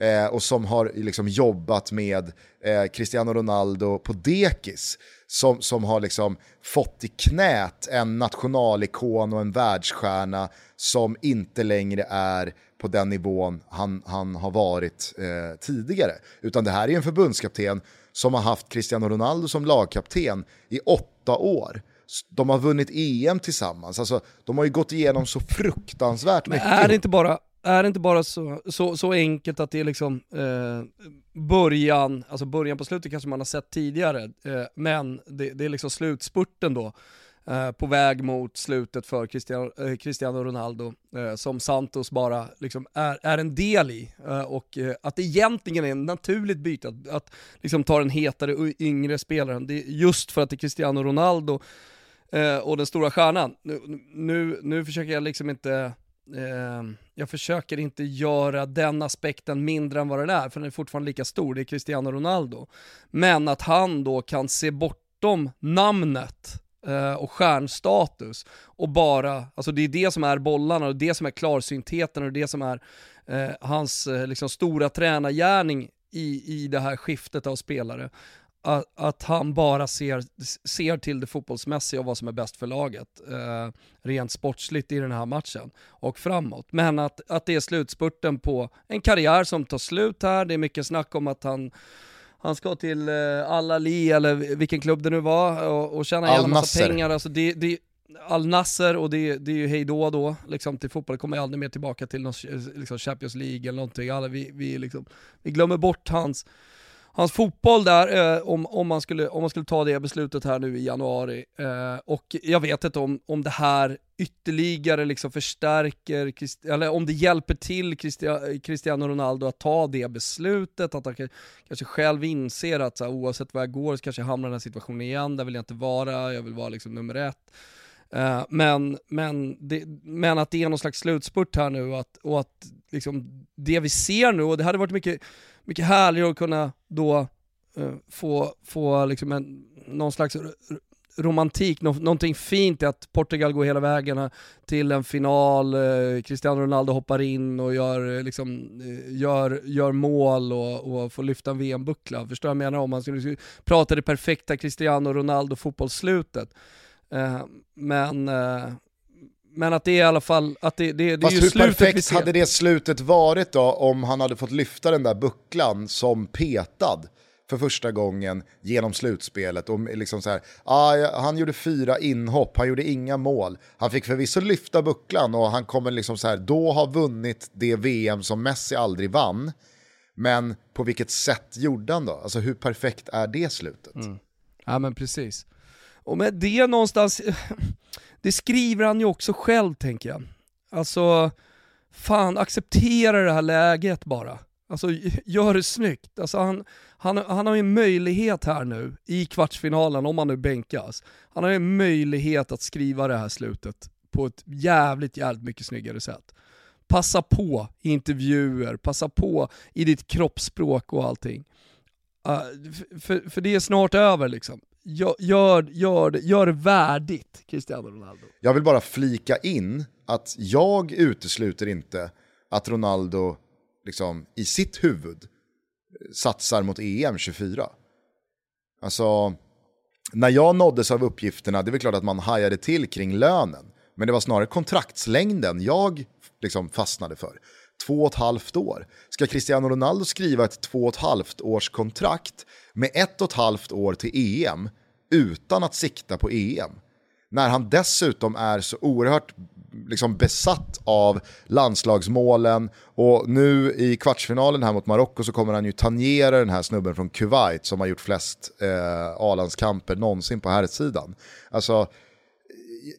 eh, och som har liksom jobbat med eh, Cristiano Ronaldo på dekis. Som, som har liksom fått i knät en nationalikon och en världsstjärna som inte längre är på den nivån han, han har varit eh, tidigare. Utan det här är en förbundskapten som har haft Cristiano Ronaldo som lagkapten i åtta år. De har vunnit EM tillsammans, alltså, de har ju gått igenom så fruktansvärt Men mycket. är det inte bara, är det inte bara så, så, så enkelt att det är liksom eh, början, alltså början på slutet kanske man har sett tidigare, eh, men det, det, är liksom slutspurten då eh, på väg mot slutet för Cristiano, eh, Cristiano Ronaldo eh, som Santos bara liksom är, är en del i. Eh, och eh, att det egentligen är ett naturligt byte att, att liksom ta den hetare och yngre spelaren, det är just för att det är Cristiano Ronaldo eh, och den stora stjärnan. Nu, nu, nu försöker jag liksom inte Ehm, jag försöker inte göra den aspekten mindre än vad den är, för den är fortfarande lika stor, det är Cristiano Ronaldo. Men att han då kan se bortom namnet eh, och stjärnstatus och bara, alltså det är det som är bollarna och det som är klarsyntheten och det som är eh, hans eh, liksom stora tränargärning i, i det här skiftet av spelare att, att, han bara ser, ser till det fotbollsmässiga och vad som är bäst för laget. Eh, rent sportsligt i den här matchen och framåt. Men att, att det är slutspurten på en karriär som tar slut här. Det är mycket snack om att han han ska till eh, Al-Ali eller vilken klubb det nu var och, och tjäna en massa pengar. Alltså det, det, Al-Nasser och det, det är ju hejdå då, liksom till fotboll, kommer aldrig mer tillbaka till någon, liksom Champions League eller någonting. Alla, vi, vi, liksom, vi glömmer bort hans hans fotboll där, eh, om, om, man skulle, om man skulle ta det beslutet här nu i januari. Eh, och jag vet inte om, om det här ytterligare liksom förstärker, eller om det hjälper till Cristiano Ronaldo att ta det beslutet, att han kanske själv inser att så här, oavsett vad jag går så kanske jag hamnar i den här situationen igen, där vill jag inte vara, jag vill vara liksom nummer ett. Uh, men, men, det, men att det är någon slags slutspurt här nu och att, och att liksom det vi ser nu, och det hade varit mycket mycket härligare att kunna då eh, få, få liksom en, någon slags romantik, nå någonting fint i att Portugal går hela vägen eh, till en final, eh, Cristiano Ronaldo hoppar in och gör, eh, liksom, eh, gör, gör mål och, och får lyfta en VM-buckla. Förstår du vad jag menar? Om man skulle prata det perfekta Cristiano Ronaldo fotbollsslutet. Eh, men, eh, men att det är i alla fall, att det, det, det är ju hur slutet perfekt hade det slutet varit då om han hade fått lyfta den där bucklan som petad för första gången genom slutspelet. Och liksom så här, ah, han gjorde fyra inhopp, han gjorde inga mål. Han fick förvisso lyfta bucklan och han kommer liksom så här, då ha vunnit det VM som Messi aldrig vann. Men på vilket sätt gjorde han då? Alltså hur perfekt är det slutet? Mm. Ja men precis. Och med det någonstans, det skriver han ju också själv tänker jag. Alltså, fan acceptera det här läget bara. Alltså gör det snyggt. Alltså, han, han, han har ju en möjlighet här nu i kvartsfinalen, om han nu bänkas. Han har ju en möjlighet att skriva det här slutet på ett jävligt, jävligt mycket snyggare sätt. Passa på i intervjuer, passa på i ditt kroppsspråk och allting. Ah, uh, för, för det är snart över liksom gör, gör, gör, gör det värdigt Cristiano Ronaldo. Jag vill bara flika in att jag utesluter inte att Ronaldo liksom, i sitt huvud satsar mot EM 24. Alltså, när jag nåddes av uppgifterna, det är väl klart att man hajade till kring lönen. Men det var snarare kontraktslängden jag liksom fastnade för. Två och ett halvt år. Ska Cristiano Ronaldo skriva ett två och ett halvt års kontrakt med ett och ett halvt år till EM utan att sikta på EM. När han dessutom är så oerhört liksom besatt av landslagsmålen och nu i kvartsfinalen här mot Marocko så kommer han ju tangera den här snubben från Kuwait som har gjort flest eh, A-landskamper någonsin på här sidan. Alltså,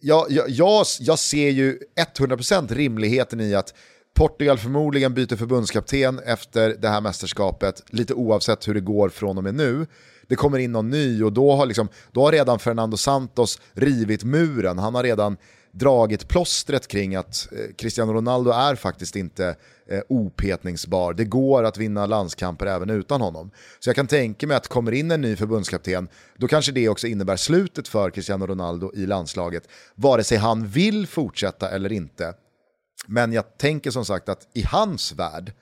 jag, jag, jag, jag ser ju 100% rimligheten i att Portugal förmodligen byter förbundskapten efter det här mästerskapet, lite oavsett hur det går från och med nu. Det kommer in någon ny och då har, liksom, då har redan Fernando Santos rivit muren. Han har redan dragit plåstret kring att eh, Cristiano Ronaldo är faktiskt inte eh, opetningsbar. Det går att vinna landskamper även utan honom. Så jag kan tänka mig att kommer in en ny förbundskapten, då kanske det också innebär slutet för Cristiano Ronaldo i landslaget. Vare sig han vill fortsätta eller inte. Men jag tänker som sagt att i hans värld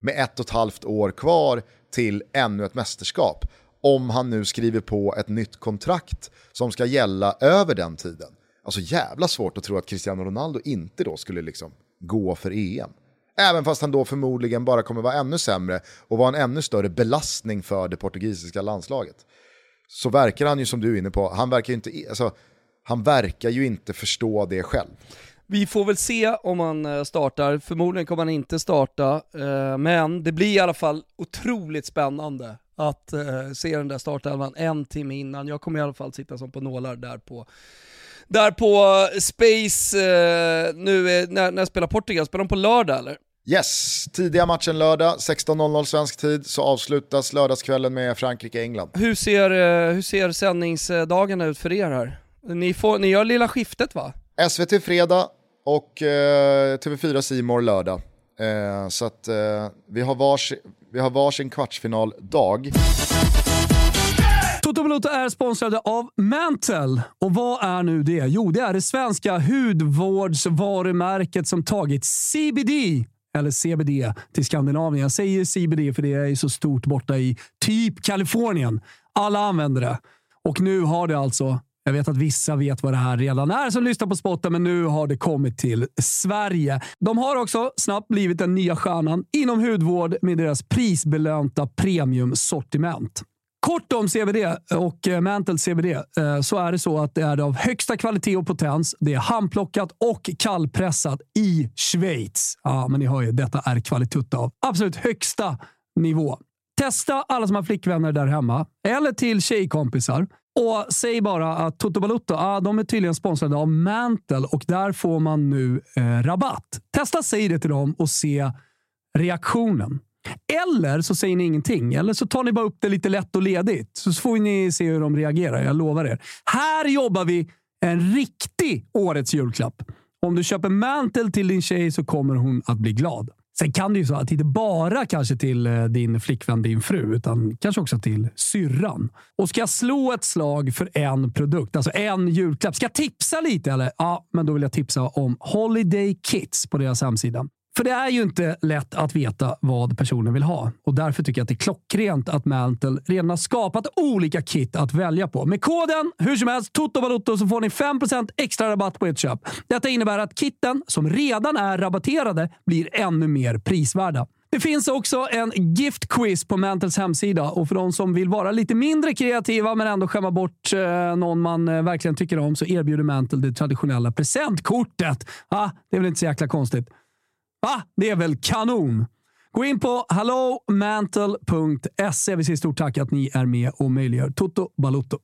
med ett och ett halvt år kvar till ännu ett mästerskap. Om han nu skriver på ett nytt kontrakt som ska gälla över den tiden. Alltså jävla svårt att tro att Cristiano Ronaldo inte då skulle liksom gå för EM. Även fast han då förmodligen bara kommer vara ännu sämre och vara en ännu större belastning för det portugisiska landslaget. Så verkar han ju som du är inne på, han verkar ju inte, alltså, han verkar ju inte förstå det själv. Vi får väl se om han eh, startar, förmodligen kommer han inte starta, eh, men det blir i alla fall otroligt spännande att eh, se den där startelvan en timme innan. Jag kommer i alla fall sitta som på nålar där på där på Space, nu när, när spelar Portugal, spelar de på lördag eller? Yes, tidiga matchen lördag, 16.00 svensk tid, så avslutas lördagskvällen med Frankrike-England. Hur ser, hur ser sändningsdagarna ut för er här? Ni, får, ni gör lilla skiftet va? SVT fredag och eh, TV4 Simor lördag. Eh, så att eh, vi, har vars, vi har varsin kvartsfinaldag. Toto Balotto är sponsrade av Mantle. Och vad är nu det? Jo, det är det svenska hudvårdsvarumärket som tagit CBD eller CBD till Skandinavien. Jag säger CBD för det är så stort borta i typ Kalifornien. Alla använder det. Och nu har det alltså jag vet att vissa vet vad det här redan är som lyssnar på spotten, men nu har det kommit till Sverige. De har också snabbt blivit den nya stjärnan inom hudvård med deras prisbelönta premiumsortiment. Kort om CBD och eh, Mantle CBD eh, så är det så att det är av högsta kvalitet och potens. Det är handplockat och kallpressat i Schweiz. Ja, men ni hör ju, detta är kvalitet av absolut högsta nivå. Testa alla som har flickvänner där hemma eller till tjejkompisar. Och säg bara att Toto Balutto, ah, de är tydligen sponsrade av Mantle och där får man nu eh, rabatt. Testa säg det till dem och se reaktionen. Eller så säger ni ingenting. Eller så tar ni bara upp det lite lätt och ledigt. Så får ni se hur de reagerar. Jag lovar er. Här jobbar vi en riktig årets julklapp. Om du köper Mantle till din tjej så kommer hon att bli glad. Sen kan det ju så att inte bara kanske till eh, din flickvän, din fru, utan kanske också till syrran. Och ska jag slå ett slag för en produkt, alltså en julklapp. Ska jag tipsa lite eller? Ja, men då vill jag tipsa om Holiday Kits på deras hemsida. För det är ju inte lätt att veta vad personen vill ha och därför tycker jag att det är klockrent att Mantle redan har skapat olika kit att välja på. Med koden hur som helst TOTOVALUTTO så får ni 5% extra rabatt på ert köp. Detta innebär att kitten som redan är rabatterade blir ännu mer prisvärda. Det finns också en gift quiz på Mantles hemsida och för de som vill vara lite mindre kreativa men ändå skämma bort eh, någon man eh, verkligen tycker om så erbjuder Mantle det traditionella presentkortet. Ah, det är väl inte så jäkla konstigt. Va? Det är väl kanon? Gå in på hallomantle.se. Vi säger stort tack att ni är med och möjliggör Toto Balutto.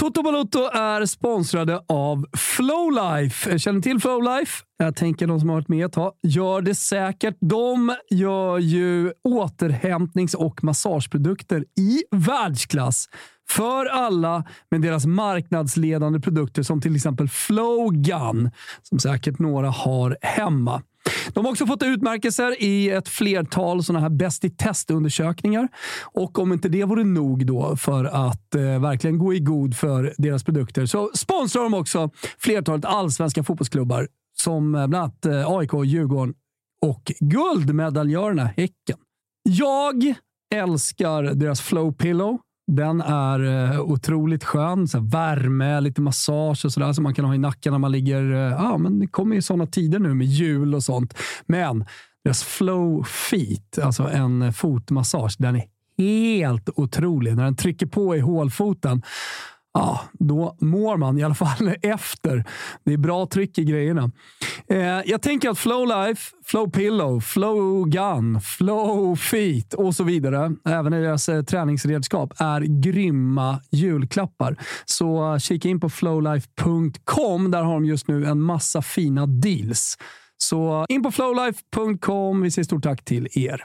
Toto Balutto är sponsrade av Flowlife. Känner ni till Flowlife? Jag tänker de som har varit med ett tag gör det säkert. De gör ju återhämtnings och massageprodukter i världsklass för alla med deras marknadsledande produkter som till exempel Flowgun, som säkert några har hemma. De har också fått utmärkelser i ett flertal sådana här bäst i testundersökningar. Och om inte det vore nog då för att eh, verkligen gå i god för deras produkter så sponsrar de också flertalet allsvenska fotbollsklubbar som eh, bland annat eh, AIK, Djurgården och guldmedaljörerna Häcken. Jag älskar deras Flow Pillow. Den är eh, otroligt skön. Så värme, lite massage och sådär som man kan ha i nacken när man ligger... Eh, ja, men det kommer ju sådana tider nu med jul och sånt. Men deras Flow Feet, alltså en fotmassage, den är helt otrolig. När den trycker på i hålfoten ja, då mår man i alla fall efter. Det är bra tryck i grejerna. Eh, jag tänker att Flow Life, Flow Pillow, Flow Gun, Flow Feet och så vidare, även deras eh, träningsredskap, är grymma julklappar. Så eh, kika in på flowlife.com. Där har de just nu en massa fina deals. Så eh, in på flowlife.com. Vi säger stort tack till er.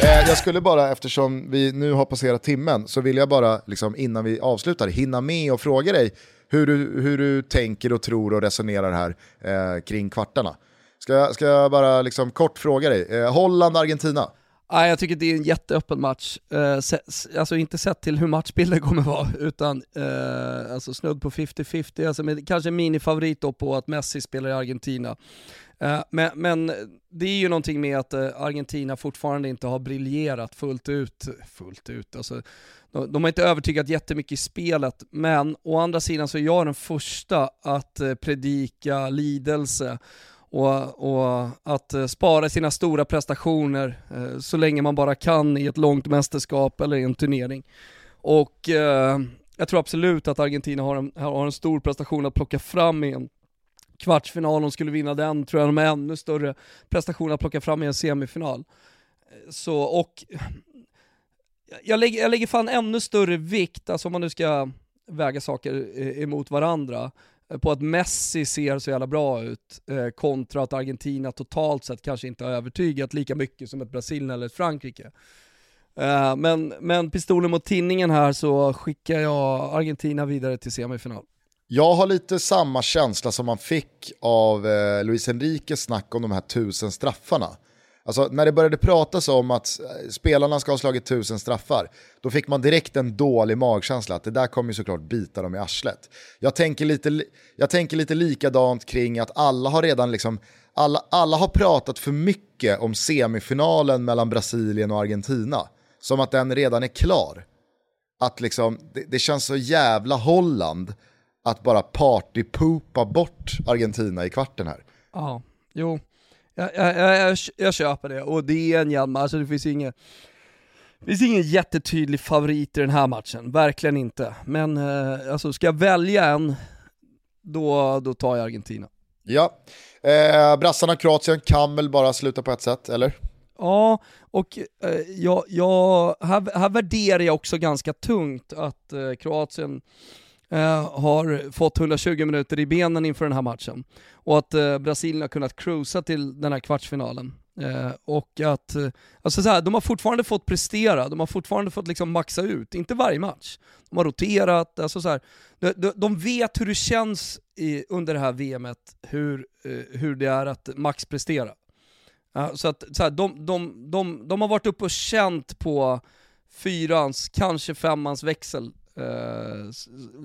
Eh, jag skulle bara, eftersom vi nu har passerat timmen, så vill jag bara liksom, innan vi avslutar hinna med och fråga dig hur du, hur du tänker och tror och resonerar här eh, kring kvartarna. Ska jag, ska jag bara liksom, kort fråga dig, eh, Holland-Argentina? Jag tycker det är en jätteöppen match. Eh, alltså inte sett till hur matchbilden kommer vara, utan eh, alltså snudd på 50-50. Alltså med, kanske minifavorit då på att Messi spelar i Argentina. Eh, men, men det är ju någonting med att eh, Argentina fortfarande inte har briljerat fullt ut, fullt ut, alltså, de, de har inte övertygat jättemycket i spelet, men å andra sidan så är jag den första att eh, predika lidelse och, och, att spara sina stora prestationer så länge man bara kan i ett långt mästerskap eller i en turnering. Och jag tror absolut att Argentina har en, har en stor prestation att plocka fram i en kvartsfinal, hon skulle vinna den, tror jag de har ännu större prestation att plocka fram i en semifinal. Så, och jag lägger, jag lägger fan ännu större vikt, alltså om man nu ska väga saker emot varandra, på att Messi ser så jävla bra ut eh, kontra att Argentina totalt sett kanske inte har övertygat lika mycket som ett Brasilien eller ett Frankrike. Eh, men, men pistolen mot tinningen här så skickar jag Argentina vidare till semifinal. Jag har lite samma känsla som man fick av eh, Luis Enriques snack om de här tusen straffarna. Alltså när det började pratas om att eh, spelarna ska ha slagit tusen straffar, då fick man direkt en dålig magkänsla att det där kommer ju såklart bita dem i arslet. Jag tänker lite, jag tänker lite likadant kring att alla har redan liksom, alla, alla har pratat för mycket om semifinalen mellan Brasilien och Argentina. Som att den redan är klar. Att liksom, det, det känns så jävla Holland att bara partypoopa bort Argentina i kvarten här. Ja, jo. Jag, jag, jag, jag, köper det, och det är en jämn match, alltså det finns ingen det finns ingen jättetydlig favorit i den här matchen, verkligen inte. Men eh, alltså, ska jag välja en, då, då tar jag Argentina. Ja, eh, brassarna Kroatien kan väl bara sluta på ett sätt, eller? Ja, och eh, jag, jag, här, här värderar jag också ganska tungt att eh, Kroatien eh, har fått 120 minuter i benen inför den här matchen. Och att eh, Brasilien har kunnat cruisa till den här kvartsfinalen. Eh, och att, eh, alltså så här, de har fortfarande fått prestera, de har fortfarande fått liksom maxa ut, inte varje match. De har roterat, alltså så här, de, de, de vet hur det känns i, under det här VMet, hur, eh, hur det är att maxprestera. Så att så här, de, de, de, de har varit uppe och känt på fyrans, kanske femmans växel Eh,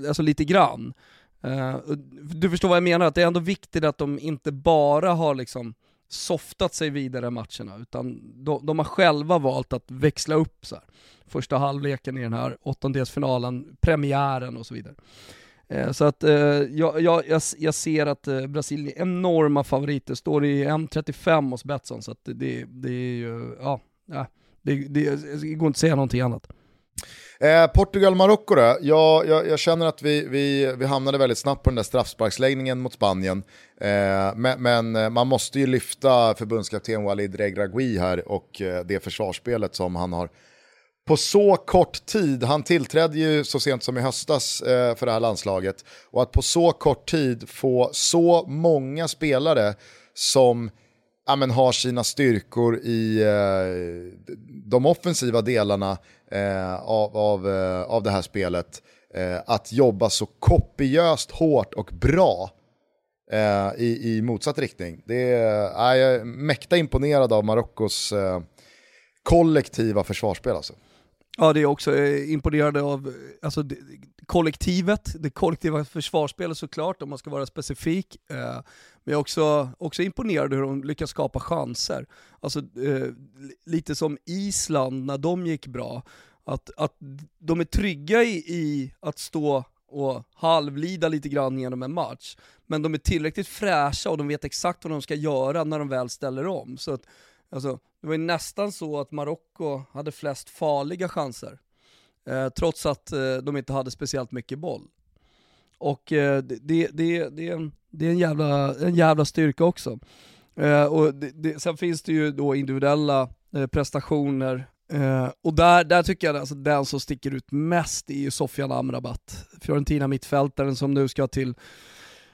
alltså lite grann. Eh, du förstår vad jag menar, att det är ändå viktigt att de inte bara har liksom softat sig vidare matcherna, utan de, de har själva valt att växla upp så här. första halvleken i den här åttondelsfinalen, premiären och så vidare. Eh, så att eh, jag, jag, jag, ser att eh, Brasilien är enorma favoriter, står i M35 hos Betsson, så att det, det är ju, ja, det, det, det går inte att säga någonting annat. Eh, Portugal-Marocko då? Jag, jag, jag, känner att vi, vi, vi hamnade väldigt snabbt på den där straffsparksläggningen mot Spanien. Eh, men, men, eh, man måste ju lyfta förbundskapten Walid Regragui här och eh, det försvarsspelet som han har på så kort tid, han tillträdde ju så sent som i höstas eh, för det här landslaget, och att på så kort tid få så många spelare som ja, men har sina styrkor i eh, de offensiva delarna eh, av, av, eh, av det här spelet. Eh, att jobba så kopiöst hårt och bra eh, i, i motsatt riktning. Det är, eh, jag är mäkta imponerad av Marockos eh, kollektiva försvarsspel. Alltså. Ja, det är också eh, imponerande av alltså, kollektivet, det kollektiva försvarsspelet såklart om man ska vara specifik. Eh, men jag är också, också imponerad hur de lyckas skapa chanser. Alltså, eh, lite som Island när de gick bra. Att, att de är trygga i, i att stå och halvlida lite grann genom en match. Men de är tillräckligt fräscha och de vet exakt vad de ska göra när de väl ställer om. Så att, alltså, det var ju nästan så att Marocko hade flest farliga chanser eh, trots att eh, de inte hade speciellt mycket boll. Och eh, det, det, det, det, är en, det är en jävla, en jävla styrka också. Eh, och det, sen finns det ju då individuella eh, prestationer, eh, och där, där tycker jag alltså, den som sticker ut mest är ju Sofian Amrabat, Fiorentina mittfältaren som nu ska till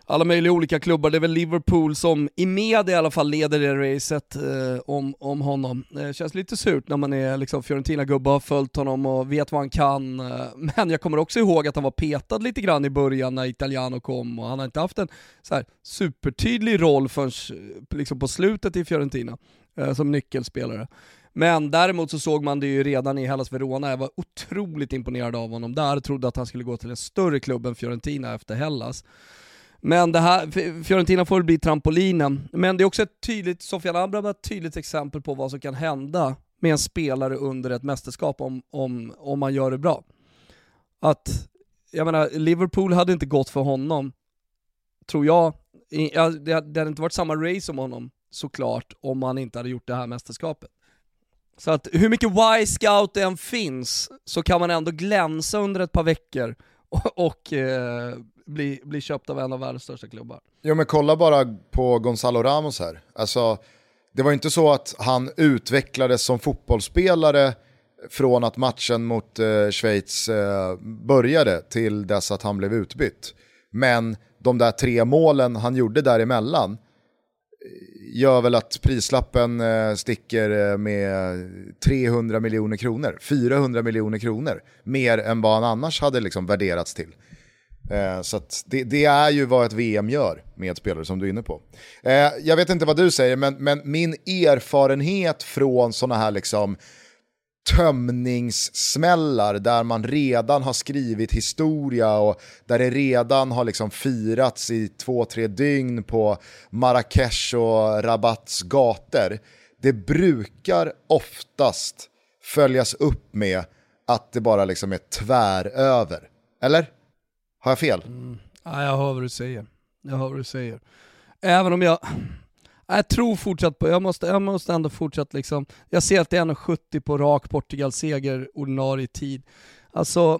alla möjliga olika klubbar. Det är väl Liverpool som i media i alla fall leder det racet eh, om, om honom. Det känns lite surt när man är liksom Fiorentina-gubbe och har följt honom och vet vad han kan. Eh, men jag kommer också ihåg att han var petad lite grann i början när Italiano kom och han har inte haft en så här, supertydlig roll förrän eh, liksom på slutet i Fiorentina eh, som nyckelspelare. Men däremot så såg man det ju redan i Hellas Verona, jag var otroligt imponerad av honom där, trodde att han skulle gå till en större klubb än Fiorentina efter Hellas. Men det här, Fiorentina får väl bli trampolinen. Men det är också ett tydligt, Sofian Abraham ett tydligt exempel på vad som kan hända med en spelare under ett mästerskap om, om, om man gör det bra. Att, jag menar, Liverpool hade inte gått för honom, tror jag, det, hade inte varit samma race om honom såklart om han inte hade gjort det här mästerskapet. Så att hur mycket Y-scout det än finns så kan man ändå glänsa under ett par veckor och, och eh, bli, bli köpt av en av världens största klubbar. Jo men kolla bara på Gonzalo Ramos här. Alltså, det var inte så att han utvecklades som fotbollsspelare från att matchen mot eh, Schweiz eh, började till dess att han blev utbytt. Men de där tre målen han gjorde däremellan eh, gör väl att prislappen eh, sticker eh, med 300 miljoner kronor, 400 miljoner kronor, mer än vad han annars hade liksom värderats till. Eh, så det, det, är ju vad ett VM gör med spelare som du är inne på. Eh, jag vet inte vad du säger, men, men min erfarenhet från sådana här liksom tömningssmällar där man redan har skrivit historia och där det redan har liksom firats i två, tre dygn på Marrakesh och Rabats gator. Det brukar oftast följas upp med att det bara liksom är tväröver. Eller? Har jag fel? Mm. Ja, jag hör vad du säger. Jag hör vad du säger. Även om jag... Jag tror fortsatt på, jag måste, jag måste ändå fortsätta liksom, jag ser att det är 1,70 på rak Portugal-seger ordinarie tid. Alltså,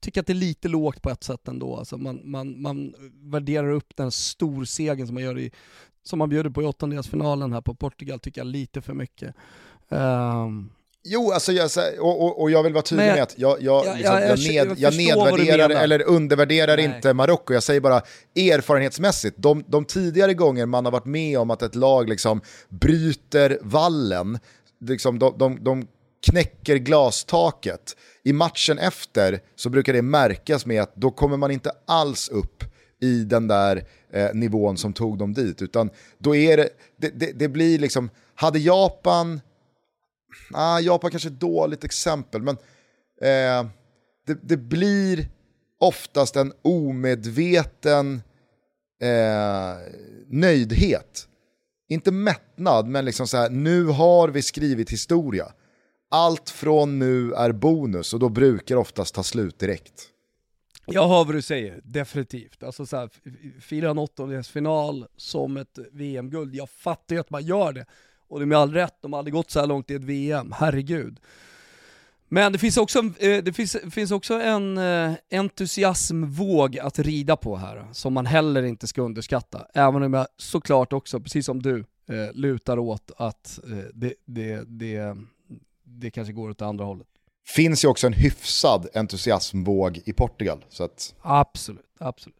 tycker att det är lite lågt på ett sätt ändå. Alltså man, man, man värderar upp den storsegern som man gör i, som man bjuder på i åttondelsfinalen här på Portugal, tycker jag lite för mycket. Um, Jo, alltså jag, och, och, och jag vill vara tydlig med att jag, jag, liksom, jag, jag, ned, jag nedvärderar eller undervärderar Nej. inte Marocko. Jag säger bara erfarenhetsmässigt, de, de, tidigare gånger man har varit med om att ett lag liksom bryter vallen, liksom, de, de, de knäcker glastaket, i matchen efter så brukar det märkas med att då kommer man inte alls upp i den där eh, nivån som tog dem dit, utan då är det, det, det, det blir liksom, hade Japan ah, Japan kanske är ett dåligt exempel, men eh, det, det, blir oftast en omedveten eh, nöjdhet. Inte mättnad, men liksom så här, nu har vi skrivit historia. Allt från nu är bonus och då brukar det oftast ta slut direkt. Jag hör vad du säger, definitivt. Alltså så här, fira en åttondelsfinal som ett VM-guld, jag fattar ju att man gör det. Och det är med all rätt, de har aldrig gått så här långt i ett VM, herregud. Men det finns också, eh, det finns, finns också en eh, entusiasmvåg att rida på här, som man heller inte ska underskatta. Även om jag såklart också, precis som du, eh, lutar åt att det, det, det, det kanske går åt andra hållet. Finns ju också en hyfsad entusiasmvåg i Portugal. Så att... Absolut, absolut.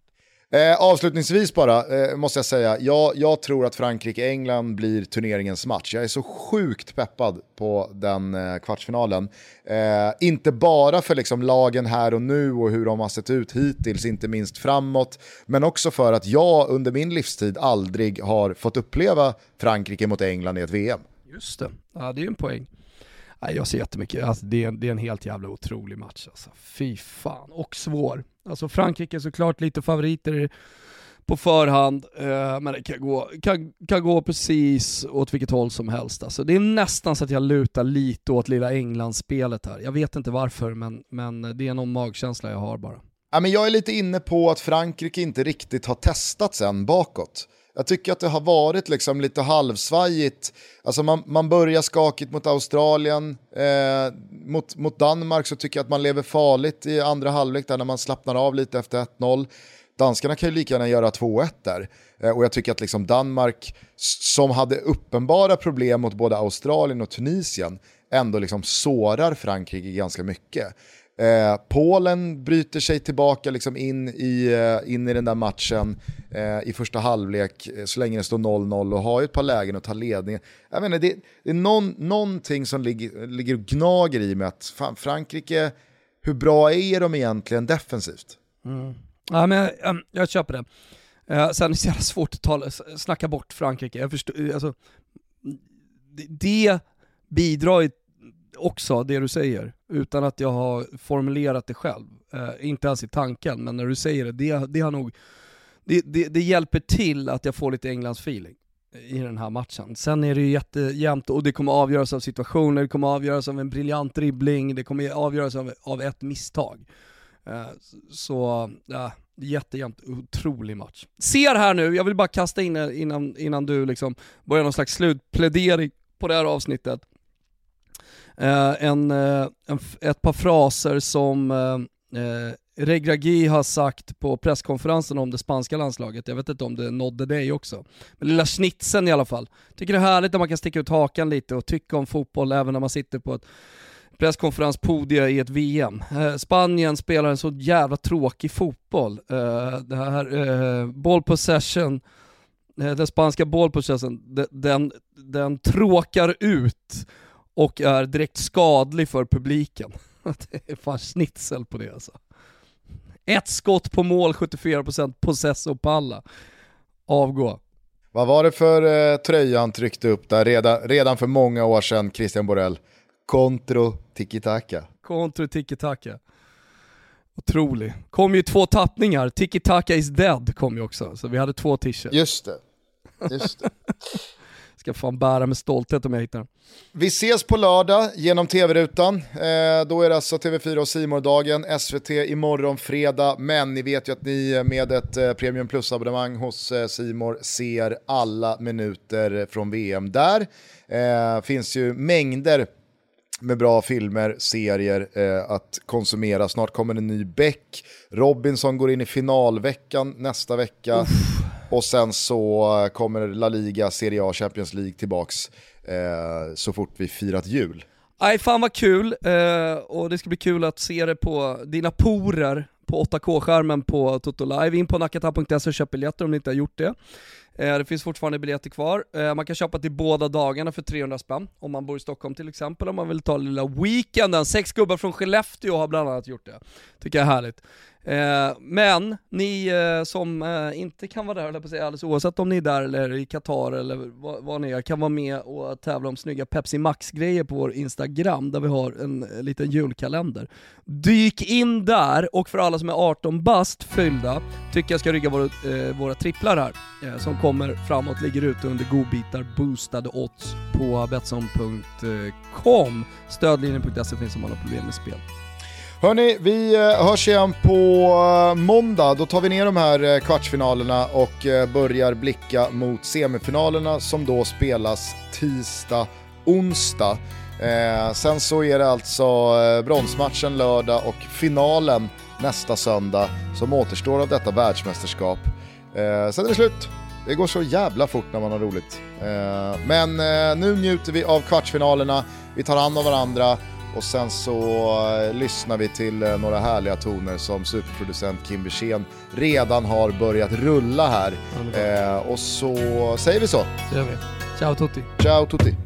Eh, avslutningsvis bara, eh, måste jag säga, jag, jag tror att Frankrike-England blir turneringens match. Jag är så sjukt peppad på den eh, kvartsfinalen. Eh, inte bara för liksom lagen här och nu och hur de har sett ut hittills, inte minst framåt, men också för att jag under min livstid aldrig har fått uppleva Frankrike mot England i ett VM. Just det, ja det är en poäng jag ser jättemycket, alltså, det, är, det är en helt jävla otrolig match alltså. Fy fan, och svår. Alltså Frankrike är såklart lite favoriter på förhand, eh, men det kan gå, kan, kan gå precis åt vilket håll som helst. Alltså, det är nästan så att jag lutar lite åt lilla England-spelet här. Jag vet inte varför, men, men det är någon magkänsla jag har bara. Ja, men jag är lite inne på att Frankrike inte riktigt har testats än bakåt. Jag tycker att det har varit liksom lite halvsvajigt. Alltså man, man börjar skakigt mot Australien, eh, mot, mot Danmark så tycker jag att man lever farligt i andra halvlek där när man slappnar av lite efter 1-0. Danskarna kan ju lika gärna göra 2-1 där. Eh, och jag tycker att liksom Danmark, som hade uppenbara problem mot både Australien och Tunisien, ändå liksom sårar Frankrike ganska mycket. Eh, Polen bryter sig tillbaka liksom in, i, eh, in i den där matchen eh, i första halvlek eh, så länge det står 0-0 och har ju ett par lägen att ta ledningen. Jag menar, det, det är någon, någonting som ligger, ligger och gnager i med att fan, Frankrike, hur bra är de egentligen defensivt? Mm. Ja, men jag, jag köper det. Eh, sen är det så svårt att tala, snacka bort Frankrike. Jag förstår, alltså, det, det bidrar ju också, det du säger, utan att jag har formulerat det själv. Eh, inte ens i tanken, men när du säger det, det, det har nog det, det, det hjälper till att jag får lite Englands feeling i den här matchen. Sen är det ju jättejämnt och det kommer avgöras av situationer, det kommer avgöras av en briljant dribbling, det kommer avgöras av, av ett misstag. Eh, så, ja, jättejämnt, otrolig match. Ser här nu, jag vill bara kasta in innan, innan du liksom börjar någon slags slutplädering på det här avsnittet. Eh, en, eh, en, ett par fraser som eh, Regragui har sagt på presskonferensen om det spanska landslaget, jag vet inte om det nådde dig också. Men lilla snitsen i alla fall. Tycker det är härligt när man kan sticka ut hakan lite och tycka om fotboll även när man sitter på ett presskonferenspodie i ett VM. Eh, Spanien spelar en så jävla tråkig fotboll. Eh, det här eh, ball possession, eh, den spanska ball possession, den, den, den tråkar ut och är direkt skadlig för publiken. det är fan snitsel på det alltså. Ett skott på mål, 74% possess och palla. Avgå. Vad var det för eh, tröja han tryckte upp där redan, redan för många år sedan, Christian Borell? Contro tiki-taka. Contro tiki-taka. Otrolig. Kom ju två tappningar, tiki-taka is dead kom ju också, så vi hade två t-shirts. Just det. Just det. Ska fan bära med stolthet om jag hittar den. Vi ses på lördag genom tv-rutan. Eh, då är det alltså TV4 och simor dagen SVT imorgon fredag. Men ni vet ju att ni med ett eh, Premium Plus-abonnemang hos eh, Simor ser alla minuter från VM där. Eh, finns ju mängder med bra filmer, serier eh, att konsumera. Snart kommer en ny Beck. Robinson går in i finalveckan nästa vecka. Uff. Och sen så kommer La Liga, Serie A, Champions League tillbaks eh, så fort vi firat jul. Aj, fan vad kul, eh, och det ska bli kul att se det på dina porer på 8K-skärmen på Toto Live. In på nakata.se och köp biljetter om ni inte har gjort det. Eh, det finns fortfarande biljetter kvar. Eh, man kan köpa till båda dagarna för 300 spänn, om man bor i Stockholm till exempel, om man vill ta lilla weekenden. Sex gubbar från Skellefteå har bland annat gjort det. Tycker jag är härligt. Eh, men ni eh, som eh, inte kan vara där, på säga, alldeles oavsett om ni är där eller i Qatar eller vad, vad ni är, kan vara med och tävla om snygga Pepsi Max-grejer på vår Instagram där vi har en eh, liten julkalender. Dyk in där och för alla som är 18 bast fyllda, tycker jag ska rygga våra, eh, våra tripplar här eh, som kommer framåt, ligger ute under godbitar, boostade odds på Betsson.com. Stödlinjen.se finns om man har problem med spel. Hörni, vi eh, hörs igen på eh, måndag. Då tar vi ner de här eh, kvartsfinalerna och börjar blicka mot semifinalerna som då spelas tisdag, onsdag. Eh, sen så är det alltså bronsmatchen lördag och finalen nästa söndag som återstår av detta världsmästerskap. Eh, sen är det slut. Det går så jävla fort när man har roligt. Eh, men nu njuter vi av kvartsfinalerna, vi tar hand om varandra och sen så eh, lyssnar vi till eh, några härliga toner som superproducent Kim Wirsén redan har börjat rulla här. Eh, och så säger vi så. Det gör vi. Ciao tutti. Ciao tutti.